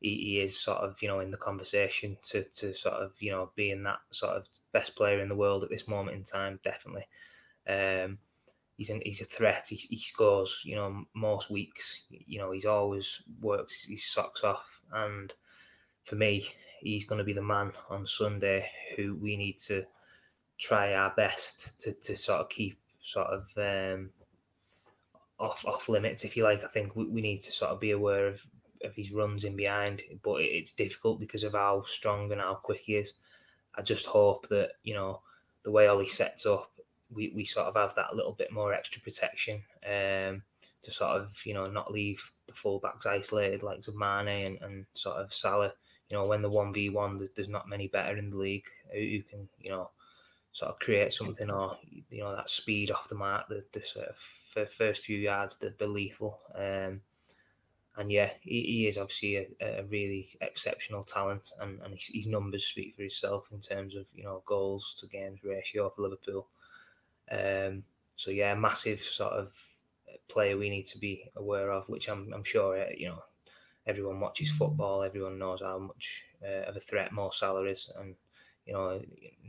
He, is sort of, you know, in the conversation to, to sort of, you know, being that sort of best player in the world at this moment in time, definitely. Um, he's an, he's a threat. He, he scores, you know, most weeks. You know, he's always works his socks off. And for me, he's going to be the man on Sunday who we need to try our best to, to sort of keep sort of um, off off limits, if you like. I think we, we need to sort of be aware of, of his runs in behind, but it's difficult because of how strong and how quick he is. I just hope that you know the way Ole sets up, we, we sort of have that little bit more extra protection um, to sort of you know not leave the fullbacks isolated like Zamane and, and sort of Salah. You know when the one v one, there's not many better in the league who can you know sort of create something or you know that speed off the mark, the, the sort of first few yards, they're lethal. Um, and yeah, he, he is obviously a, a, really exceptional talent, and, and his, his, numbers speak for himself in terms of you know goals to games ratio for Liverpool. Um, so yeah, massive sort of player we need to be aware of, which I'm, I'm sure uh, you know everyone watches football, everyone knows how much uh, of a threat Mo Salah is, and you know,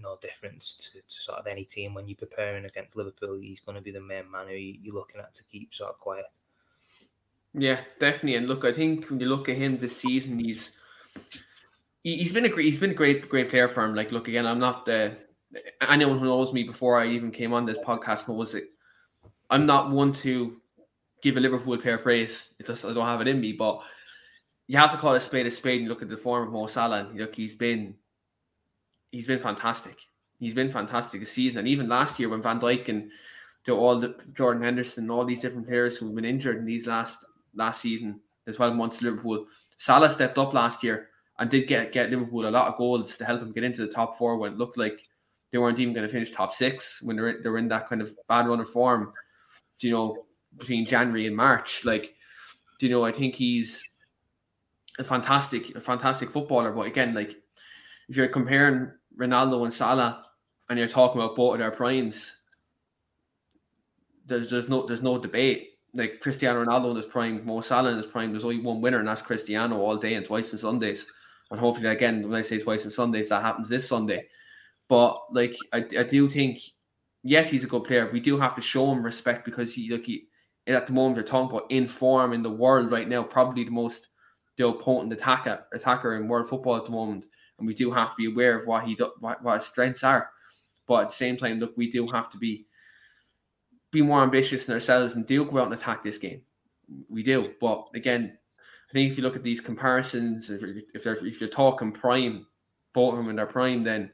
no difference to, to, sort of any team when you're preparing against Liverpool. He's going to be the main man who you're looking at to keep sort of quiet. Yeah, definitely. And look, I think when you look at him this season, he's he's been a great he's been a great great player for him. Like, look again, I'm not uh, anyone who knows me before I even came on this podcast knows it. I'm not one to give a Liverpool player praise. It just I don't have it in me, but you have to call a spade a spade and look at the form of Mo Salah. And look, he's been he's been fantastic. He's been fantastic this season, and even last year when Van Dijk and to all the Jordan Henderson, all these different players who've been injured in these last last season, as well months Liverpool. Salah stepped up last year and did get get Liverpool a lot of goals to help them get into the top four when it looked like they weren't even going to finish top six when they're they're in that kind of bad run of form. Do you know between January and March? Like, do you know? I think he's a fantastic, a fantastic footballer. But again, like if you're comparing Ronaldo and Salah, and you're talking about both of their primes, there's there's no there's no debate. Like Cristiano Ronaldo in his prime, Mo Salah in his prime, there's only one winner, and that's Cristiano all day and twice on Sundays. And hopefully, again, when I say twice on Sundays, that happens this Sunday. But like, I, I do think, yes, he's a good player. We do have to show him respect because he like he at the moment they're talking about in form in the world right now, probably the most the potent attacker attacker in world football at the moment and we do have to be aware of what he do, what, what his strengths are. But at the same time, look, we do have to be be more ambitious in ourselves and do go out and attack this game. We do, but again, I think if you look at these comparisons, if you're, if, they're, if you're talking prime, both of them in their prime, then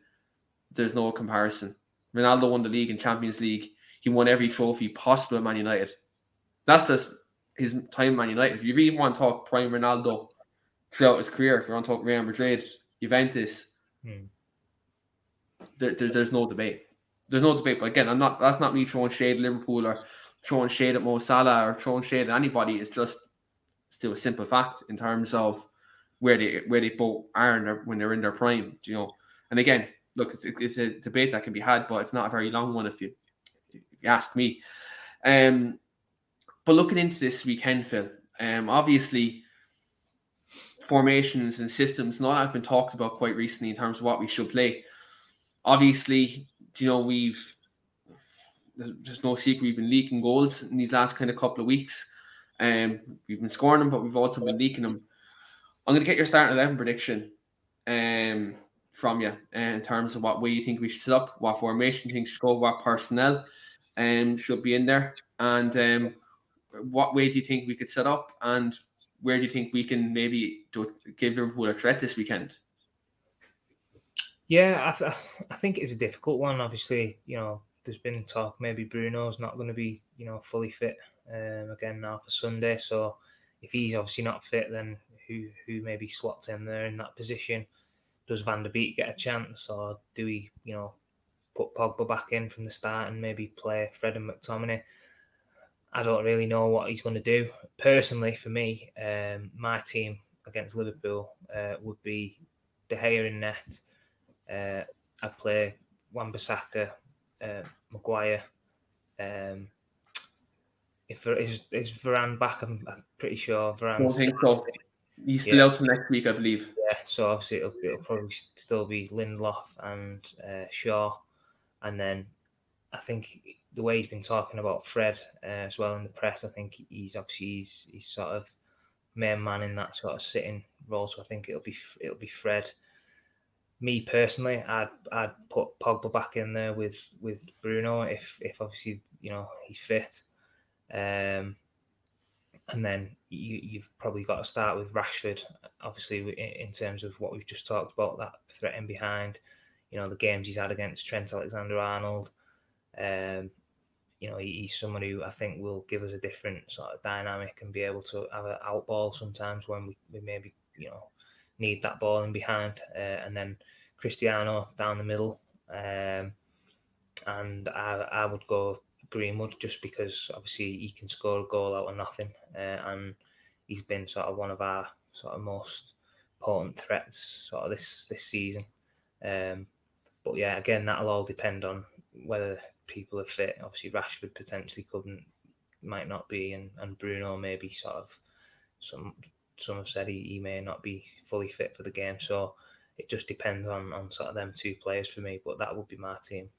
there's no comparison. Ronaldo won the league and Champions League. He won every trophy possible at Man United. That's just his time Man United. If you really want to talk prime Ronaldo throughout his career, if you want to talk Real Madrid, Juventus, hmm. there, there, there's no debate. There's no debate. But again, I'm not. That's not me throwing shade at Liverpool or throwing shade at Mo Salah or throwing shade at anybody. It's just still a simple fact in terms of where they where they both are their, when they're in their prime. You know, and again, look, it's, it's, a debate that can be had, but it's not a very long one if you, if you ask me. Um, but looking into this weekend, Phil, um, obviously formations and systems that have been talked about quite recently in terms of what we should play. Obviously, you know, we've there's, no secret we've been leaking goals in these last kind of couple of weeks. Um, we've been scoring them, but we've also been leaking them. I'm going to get your starting eleven prediction um, from you uh, in terms of what way you think we should set up, what formation you think should go, what personnel um, should be in there, and um, what way do you think we could set up, and where do you think we can maybe do, give Liverpool a threat this weekend? Yeah, I, th- I think it's a difficult one. Obviously, you know, there's been talk maybe Bruno's not going to be you know fully fit um, again now for Sunday. So if he's obviously not fit, then who who maybe slots in there in that position? Does Van der Beek get a chance, or do we you know put Pogba back in from the start and maybe play Fred and McTominay? I don't really know what he's going to do. Personally, for me, um, my team against Liverpool uh, would be De Gea in net. Uh, I'd play Wan-Bissaka, uh, Maguire. Um, if is is Varane back, I'm, I'm pretty sure Varane. I don't think so. He's still yeah. out till next week, I believe. Yeah, so obviously it'll, it'll probably still be Lindelof and uh, Shaw, and then I think the way he's been talking about Fred uh, as well in the press, I think he's obviously he's, he's sort of main man in that sort of sitting role. So I think it'll be it'll be Fred. Me personally, I'd I'd put Pogba back in there with with Bruno if if obviously you know he's fit, um, and then you you've probably got to start with Rashford. Obviously, in terms of what we've just talked about, that threat in behind, you know the games he's had against Trent Alexander Arnold. Um, you know, he's someone who I think will give us a different sort of dynamic and be able to have an out ball sometimes when we, we maybe, you know, need that ball in behind. Uh, and then Cristiano down the middle. Um, and I, I would go Greenwood just because obviously he can score a goal out of nothing. Uh, and he's been sort of one of our sort of most important threats sort of this, this season. Um, but yeah, again, that'll all depend on whether people are fit. Obviously, Rashford potentially couldn't, might not be, and, and Bruno maybe sort of some some have said he, he may not be fully fit for the game. So it just depends on on sort of them two players for me. But that would be my team.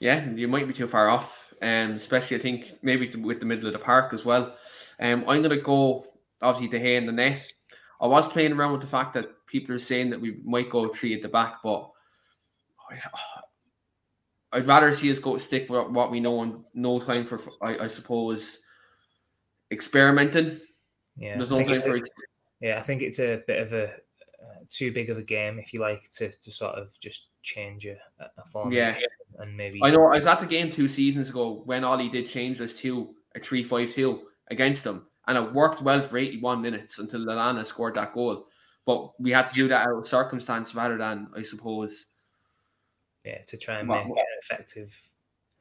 Yeah, you might be too far off, um, especially I think maybe with the middle of the park as well. Um, I'm gonna go obviously De Gea in the net. I was playing around with the fact that people are saying that we might go three at the back, but I'd rather see us go stick with what we know and no time for, I, I suppose, experimenting. Yeah, there's no time for. Yeah, I think it's a bit of a too big of a game if you like to, to sort of just change a, uh, a form. Yeah, and maybe I know I was at the game two seasons ago when Ole did change us to a three-five-two against them, and it worked well for 81 minutes until Lallana scored that goal. But we had to do that out of circumstance rather than, I suppose, yeah, to try and make it effective.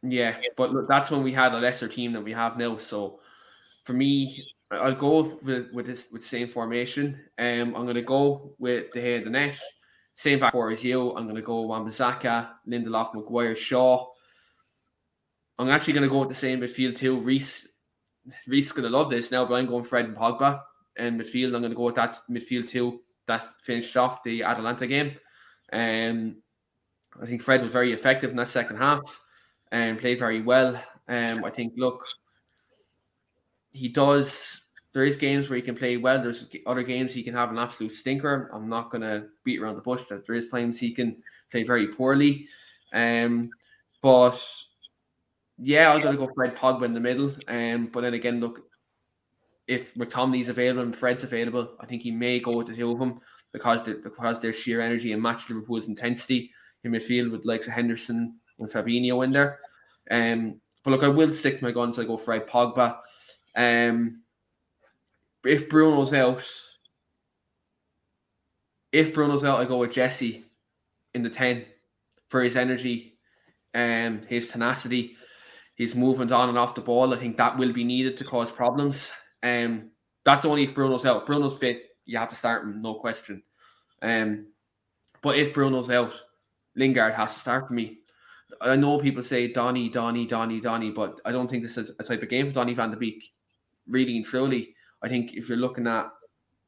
Yeah, but look, that's when we had a lesser team than we have now. So for me, I'll go with with this with same formation. Um, I'm going to go with the head of the net. Same back four as you. I'm going to go Wan-Bissaka, Lindelof, Maguire, Shaw. I'm actually going to go with the same midfield too. Reese, Reese going to love this now, but I'm going Fred and Pogba in midfield. I'm going to go with that midfield too. That finished off the Atalanta game. Um, I think Fred was very effective in that second half and played very well. Um, I think, look, he does. There is games where he can play well. There's other games he can have an absolute stinker. I'm not going to beat around the bush that there is times he can play very poorly. Um, but yeah, I'm going to go Fred Pogba in the middle. Um, but then again, look, if McTominay's available and Fred's available, I think he may go with the two of them because the, because their sheer energy and match Liverpool's intensity in midfield with likes of Henderson and Fabinho in there. Um, but look, I will stick to my guns. I go Fred Pogba. Um, if Bruno's out, if Bruno's out, I go with Jesse in the 10 for his energy and um, his tenacity, his movement on and off the ball. I think that will be needed to cause problems. Um, that's only if Bruno's out. Bruno's fit, you have to start him, no question. Um, but if Bruno's out, Lingard has to start for me. I know people say Donny, Donny, Donny, Donny, but I don't think this is a type of game for Donny van de Beek. Really and truly, I think if you're looking at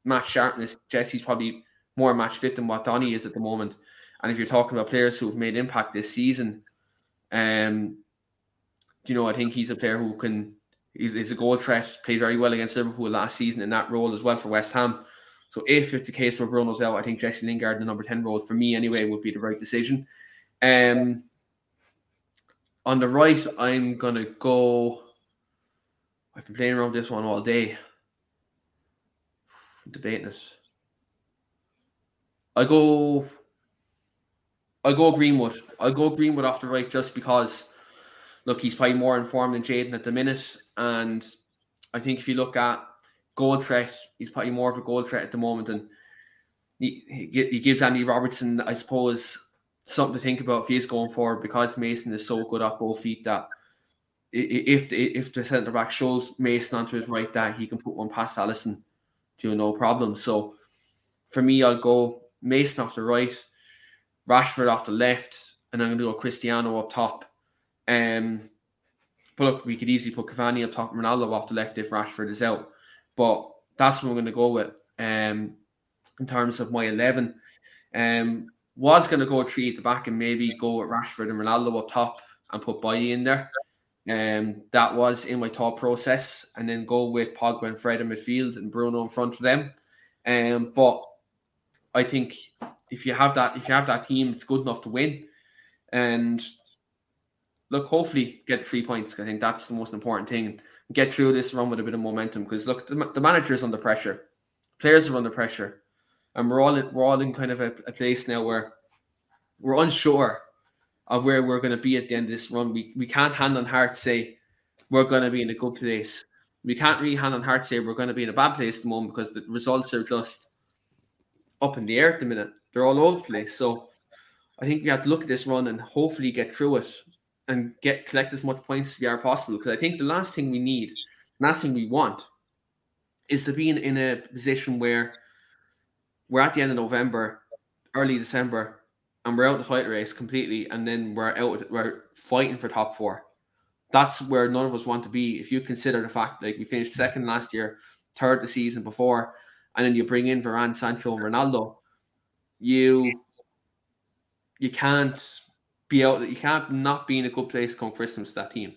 match sharpness, Jesse's probably more match fit than what Donny is at the moment. And if you're talking about players who have made impact this season, um, you know, I think he's a player who can. He's, he's a goal threat. Played very well against Liverpool last season in that role as well for West Ham. So if it's a case where Bruno's out, I think Jesse Lingard in the number 10 role for me anyway would be the right decision. Um on the right, I'm gonna go. I've been playing around this one all day. I'm debating it. I go I go Greenwood. I go Greenwood off the right just because look, he's probably more informed than Jadon at the minute. And I think if you look at goal threat, he's probably more of a goal threat at the moment. And he, he gives Andy Robertson, I suppose, something to think about if he's going forward because Mason is so good off both feet that if the, if the centre back shows Mason onto his right that he can put one past Alisson, do no problem. So for me, I'll go Mason off the right, Rashford off the left, and I'm going to go Cristiano up top. Um, but look, we could easily put Cavani up top, Ronaldo off the left if Rashford is out. But that's what I'm going to go with. Um, in terms of my eleven, um, was going to go three at the back and maybe go with Rashford and Ronaldo up top and put Bailly in there. Um, that was in my thought process, and then go with Pogba and Fred in midfield and Bruno in front of them. Um, but I think if you have that, if you have that team, it's good enough to win. And look, hopefully get three points. I think that's the most important thing. Get through this run with a bit of momentum because look, the, the manager is under pressure, players are under pressure, and we're all we're all in kind of a, a place now where we're unsure of where we're going to be at the end of this run. We we can't hand on heart say we're going to be in a good place. We can't really hand on heart say we're going to be in a bad place at the moment because the results are just up in the air at the minute. They're all over the place. So I think we have to look at this run and hopefully get through it and get collect as much points as we are possible. Because I think the last thing we need, last thing we want, is to be in, in a position where we're at the end of November, early December, and we're out the fight race completely, and then we're out, we're fighting for top four. That's where none of us want to be. If you consider the fact like we finished second last year, third the season before, and then you bring in Varane, Sancho, and Ronaldo, you you can't be out. You can't not be in a good place come Christmas to that team.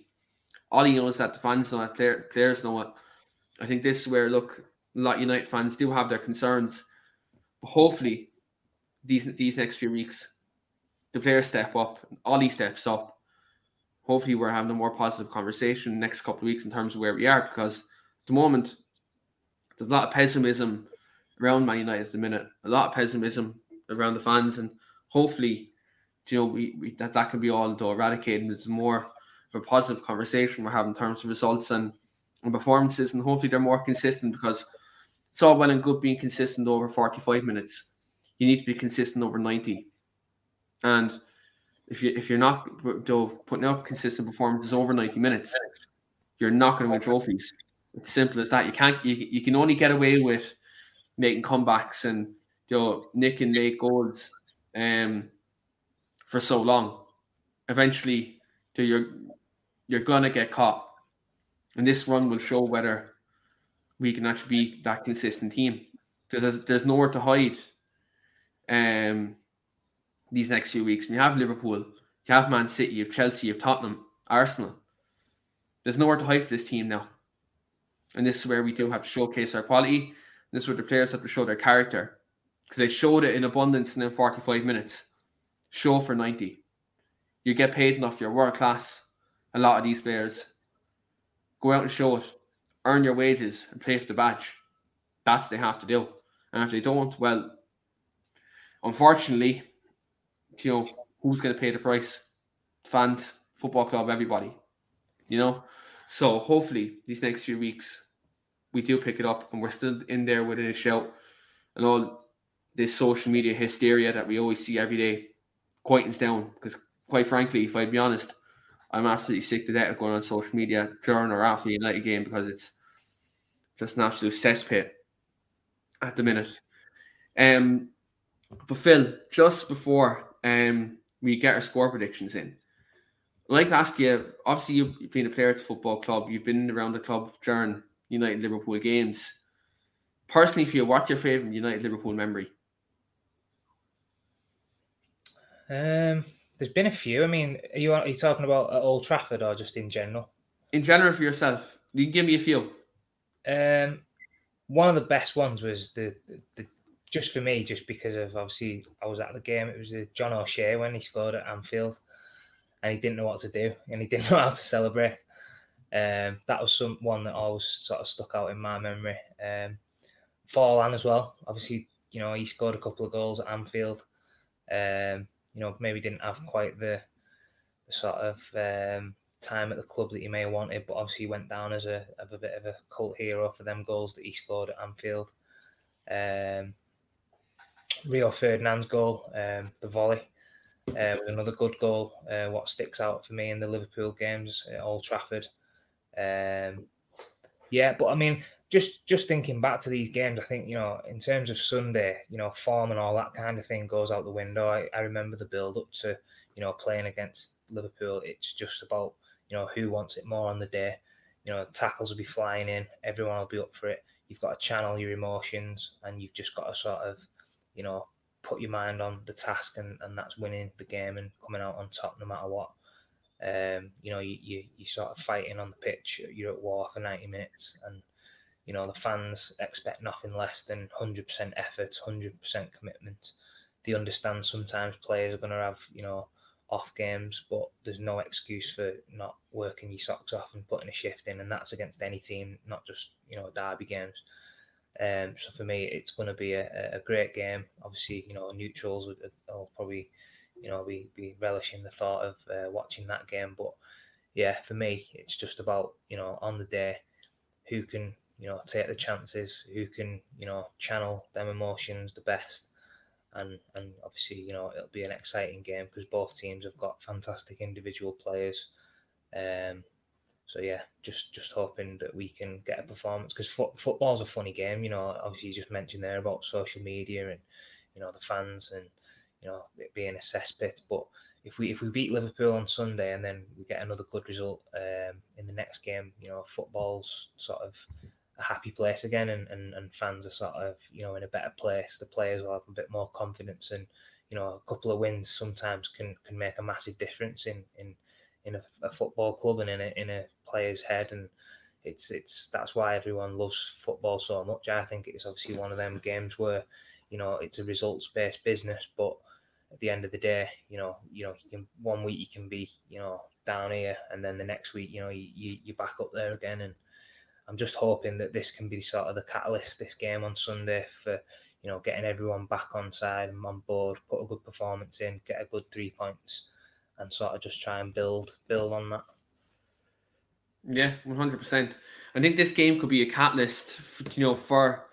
All you know is that the fans know it, player, players know it. I think this is where look, a lot of United fans do have their concerns. But hopefully, these these next few weeks, the players step up. Ole steps up. Hopefully, we're having a more positive conversation next couple of weeks in terms of where we are because at the moment there's a lot of pessimism around Man United at the minute. A lot of pessimism around the fans, and hopefully, you know, we, we that that can be all eradicated. It's more of a positive conversation we're having in terms of results and, and performances, and hopefully they're more consistent because it's all well and good being consistent over 45 minutes. You need to be consistent over 90. And if you if you're not putting up consistent performances over 90 minutes, you're not going to win trophies. It's simple as that. You can't you, you can only get away with making comebacks and you know nick and make goals um for so long. Eventually, you're you're gonna get caught. And this run will show whether we can actually be that consistent team. Because there's, there's nowhere to hide um, these next few weeks. You have Liverpool, you have Man City, you have Chelsea, you have Tottenham, Arsenal. There's nowhere to hide for this team now. And this is where we do have to showcase our quality. This is where the players have to show their character. Because they showed it in abundance in 45 minutes. Show for 90. You get paid enough, you're world class. A lot of these players. Go out and show it earn your wages and play for the badge. That's what they have to do. And if they don't, well, unfortunately, you know, who's going to pay the price? Fans, football club, everybody. You know? So hopefully these next few weeks we do pick it up and we're still in there within a shout and all this social media hysteria that we always see every day quietens down because quite frankly, if I'd be honest, I'm absolutely sick to death of going on social media during or after the United game because it's just an absolute cesspit at the minute. Um, but Phil, just before um we get our score predictions in, I'd like to ask you. Obviously, you've been a player at the football club. You've been around the club during United Liverpool games. Personally, for you, what's your favourite United Liverpool memory? Um, there's been a few. I mean, are you, are you talking about at Old Trafford or just in general? In general, for yourself, you can give me a few. Um, one of the best ones was the, the, the, just for me, just because of obviously I was at the game. It was John O'Shea when he scored at Anfield, and he didn't know what to do, and he didn't know how to celebrate. Um, that was some one that always sort of stuck out in my memory. Um, Forlan as well. Obviously, you know he scored a couple of goals at Anfield. Um, you know maybe didn't have quite the, the sort of um, time at the club that he may have wanted, but obviously went down as a, a bit of a cult hero for them goals that he scored at Anfield. Um, Rio Ferdinand's goal, um, the volley, uh, another good goal. Uh, what sticks out for me in the Liverpool games at Old Trafford. Um, yeah, but I mean, just just thinking back to these games, I think you know, in terms of Sunday, you know, form and all that kind of thing goes out the window. I, I remember the build up to you know playing against Liverpool. It's just about you know who wants it more on the day. You know, tackles will be flying in, everyone will be up for it. You've got to channel your emotions, and you've just got to sort of, you know, put your mind on the task, and, and that's winning the game and coming out on top no matter what. Um, you know, you, you you sort of fighting on the pitch. You're at war for ninety minutes, and you know the fans expect nothing less than hundred percent effort, hundred percent commitment. They understand sometimes players are going to have you know off games, but there's no excuse for not working your socks off and putting a shift in, and that's against any team, not just you know derby games. Um, so for me, it's going to be a, a great game. Obviously, you know neutrals will probably you know be, be relishing the thought of uh, watching that game, but yeah, for me, it's just about you know on the day who can you know take the chances, who can you know channel them emotions the best and and obviously you know it'll be an exciting game because both teams have got fantastic individual players. Um, so yeah, just just hoping that we can get a performance because fo- football's a funny game. You know, obviously you just mentioned there about social media and you know the fans and you know it being a cesspit, but if we if we beat Liverpool on Sunday and then we get another good result um, in the next game, you know, football's sort of a happy place again and, and, and fans are sort of, you know, in a better place. The players will have a bit more confidence and, you know, a couple of wins sometimes can, can make a massive difference in, in, in a, a football club and in a, in a player's head. And it's, it's, that's why everyone loves football so much. I think it's obviously one of them games where, you know, it's a results based business, but at the end of the day, you know, you know, you can one week you can be, you know, down here, and then the next week, you know, you, you you're back up there again, and I'm just hoping that this can be sort of the catalyst, this game on Sunday, for you know getting everyone back on side and on board, put a good performance in, get a good three points, and sort of just try and build build on that. Yeah, one hundred percent. I think this game could be a catalyst, for, you know, for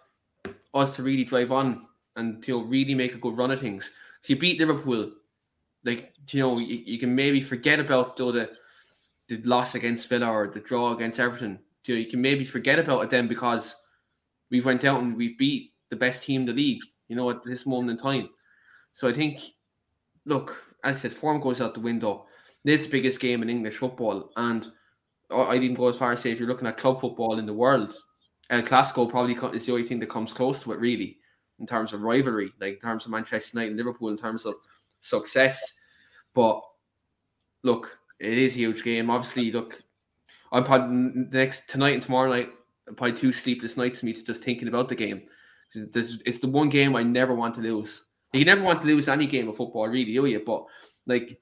us to really drive on and you know really make a good run of things. So you beat Liverpool, like you know, you, you can maybe forget about though the the loss against Villa or the draw against Everton you, know, you can maybe forget about it then because we've went out and we've beat the best team in the league, you know, at this moment in time. So I think, look, I said, form goes out the window. This is the biggest game in English football, and I'd even go as far as say if you're looking at club football in the world, El Clasico probably is the only thing that comes close to it, really, in terms of rivalry, like in terms of Manchester United and Liverpool, in terms of success. But look, it is a huge game. Obviously, look, I'm probably next tonight and tomorrow night. Probably two sleepless nights me to just thinking about the game. This it's the one game I never want to lose. You never want to lose any game of football, really, do you? But like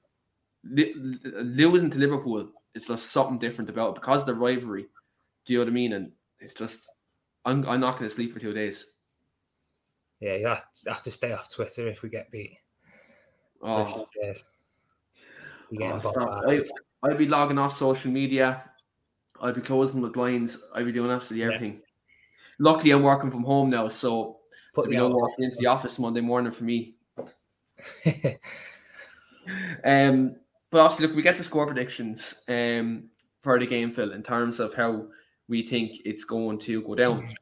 losing to Liverpool is just something different about it because of the rivalry. Do you know what I mean? And it's just I'm, I'm not going to sleep for two days. Yeah, you have, have to stay off Twitter if we get beat. Oh, oh I, I'll be logging off social media. I'd be closing the blinds. I'd be doing absolutely everything. Yeah. Luckily, I'm working from home now, so Put me don't walk into the office Monday morning for me. um, but obviously, look, we get the score predictions um, for the game, Phil, in terms of how we think it's going to go down. Mm-hmm.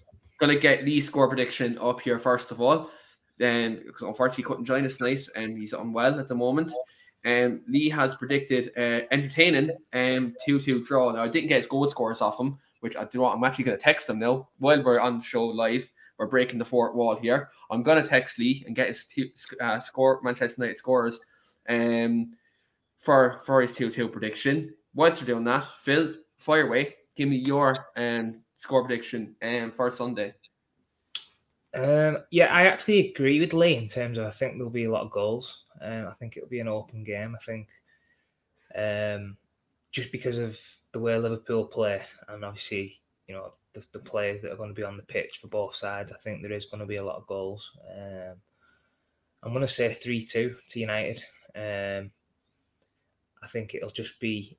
Gonna get Lee's score prediction up here first of all. Then, because unfortunately, couldn't join us tonight, and he's unwell at the moment. Um, Lee has predicted uh, entertaining um, 2 2 draw. Now, I didn't get his goal scores off him, which I do. I'm actually going to text him now while we're on the show live. We're breaking the fourth wall here. I'm to text Lee and get his uh, score, Manchester United scores um, for, for his 2 2 prediction. Whilst you're doing that, Phil, fire away. Give me your um, score prediction um, for Sunday. Um, yeah, I actually agree with Lee in terms of I think there'll be a lot of goals. Um, I think it'll be an open game. I think um, just because of the way Liverpool play, and obviously you know the, the, players that are going to be on the pitch for both sides, I think there is going to be a lot of goals. Um, I'm going to say three two to United. Um, I think it'll just be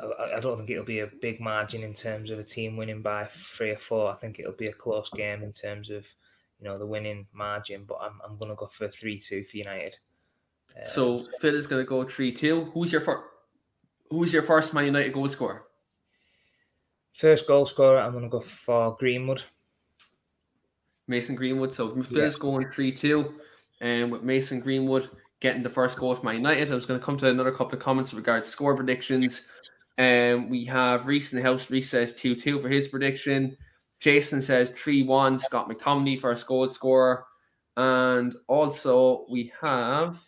I, I don't think it'll be a big margin in terms of a team winning by three or four. I think it'll be a close game in terms of you know the winning margin. But I'm I'm going to go for three two for United. Um, so Phil is going to go three two. Who's your first? Who's your first Man United goal scorer? First goal scorer, I'm going to go for Greenwood. Mason Greenwood. So Phil's yeah. going 3 2. And with Mason Greenwood getting the first goal for Man United, I was going to come to another couple of comments with regards to score predictions. Um, we have Reese in the house. Reese says 2 2 for his prediction. Jason says 3 1. Scott McTominay for a goal scorer. And also we have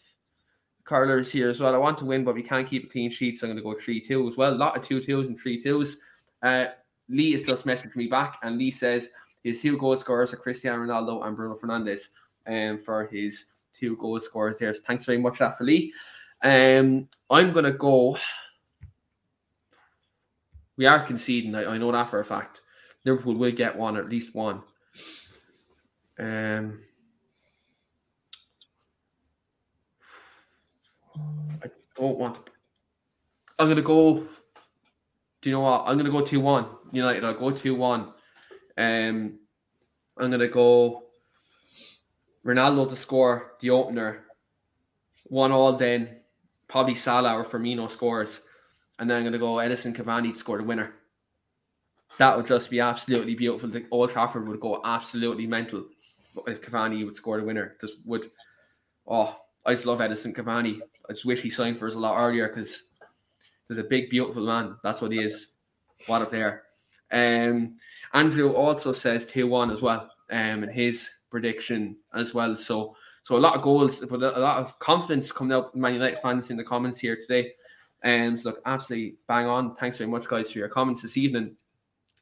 Carlers here as well. I want to win, but we can't keep a clean sheet, so I'm going to go 3 2 as well. A lot of 2 2s and 3 2s. Uh, Lee has just messaged me back, and Lee says his two goal scorers are Cristiano Ronaldo and Bruno Fernandes um, for his two goal scorers there. So thanks very much for that for Lee. Um, I'm to go. We are conceding. I, I, know that for a fact. Liverpool will get one, or at least one. Um, I don't want. I'm to go do you know what? I'm going to go 2 1. United, I'll go 2 1. Um, I'm going to go Ronaldo to score the opener. One all then. Probably Salah or Firmino scores. And then I'm going to go Edison Cavani to score the winner. That would just be absolutely beautiful. The Old Trafford would go absolutely mental if Cavani would score the winner. Just would. Oh, I just love Edison Cavani. I just wish he signed for us a lot earlier because He's a big, beautiful man. That's what he is. What a player. Um, Andrew also says 2 1 as well um, in his prediction as well. So so a lot of goals, but a lot of confidence coming out Man United fans in the comments here today. And um, so look, absolutely bang on. Thanks very much, guys, for your comments this evening.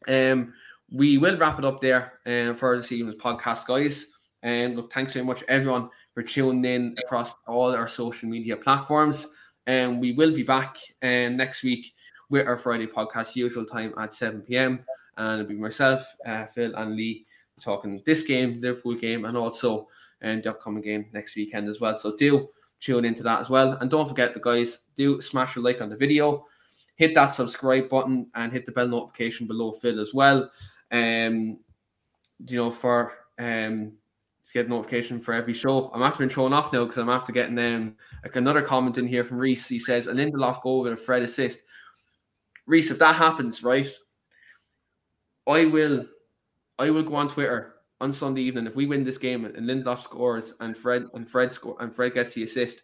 Um, we will wrap it up there um, for this evening's podcast, guys. And um, look, thanks very much, everyone, for tuning in across all our social media platforms. And we will be back um, next week with our Friday podcast, usual time at 7 p.m. And it'll be myself, uh, Phil, and Lee talking this game, Liverpool game, and also um, the upcoming game next weekend as well. So do tune into that as well. And don't forget, the guys, do smash a like on the video, hit that subscribe button, and hit the bell notification below Phil as well. Um, you know, for um get notification for every show. I'm after being thrown off now because I'm after getting um like another comment in here from Reese. He says a Lindelof goal with a Fred assist. Reese, if that happens, right, I will I will go on Twitter on Sunday evening if we win this game and Lindelof scores and Fred and Fred score and Fred gets the assist,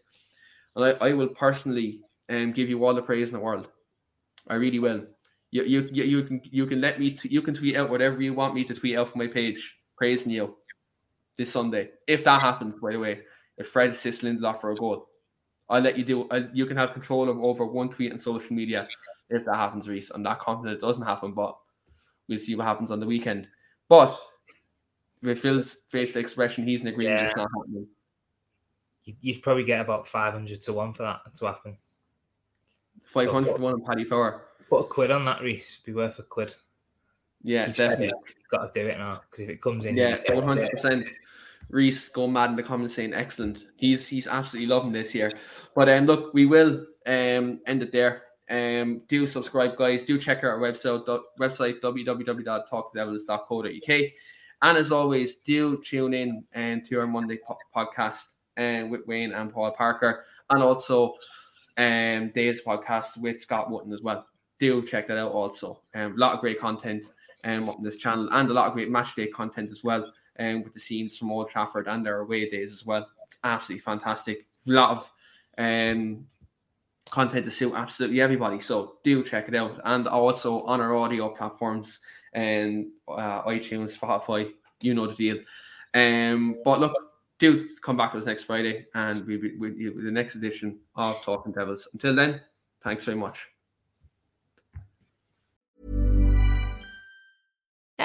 and I, I will personally um give you all the praise in the world. I really will. You you you, you can you can let me t- you can tweet out whatever you want me to tweet out from my page praising you this Sunday. If that happens, by the way, if Fred assists Lindelof for a goal, I'll let you do. I, you can have control of over one tweet on social media if that happens, Reese. I'm not confident it doesn't happen, but we'll see what happens on the weekend. But with Phil's facial expression, he's in agreement yeah. it's not happening. You'd probably get about 500 to 1 for that to happen. 500 so, to 1 on Paddy Power. Put a quid on that, Reese. Be worth a quid. Yeah, definitely. Got to do it now because if it comes in, yeah, one hundred percent. Reese going mad in the comments saying excellent. He's he's absolutely loving this here. But um, look, we will um end it there. Um, do subscribe, guys. Do check out our website website www.talktodevils.co.uk. And as always, do tune in and um, to our Monday po- podcast um, with Wayne and Paul Parker, and also um Dave's podcast with Scott Wootton as well. Do check that out also. Um, a lot of great content um, on this channel and a lot of great match day content as well um, with the scenes from Old Trafford and their away days as well. Absolutely fantastic. A lot of um, content to suit absolutely everybody. So do check it out. And also on our audio platforms and uh, iTunes, Spotify, you know the deal. Um, but look, do come back to us next Friday and we'll be with the next edition of Talking Devils. Until then, thanks very much.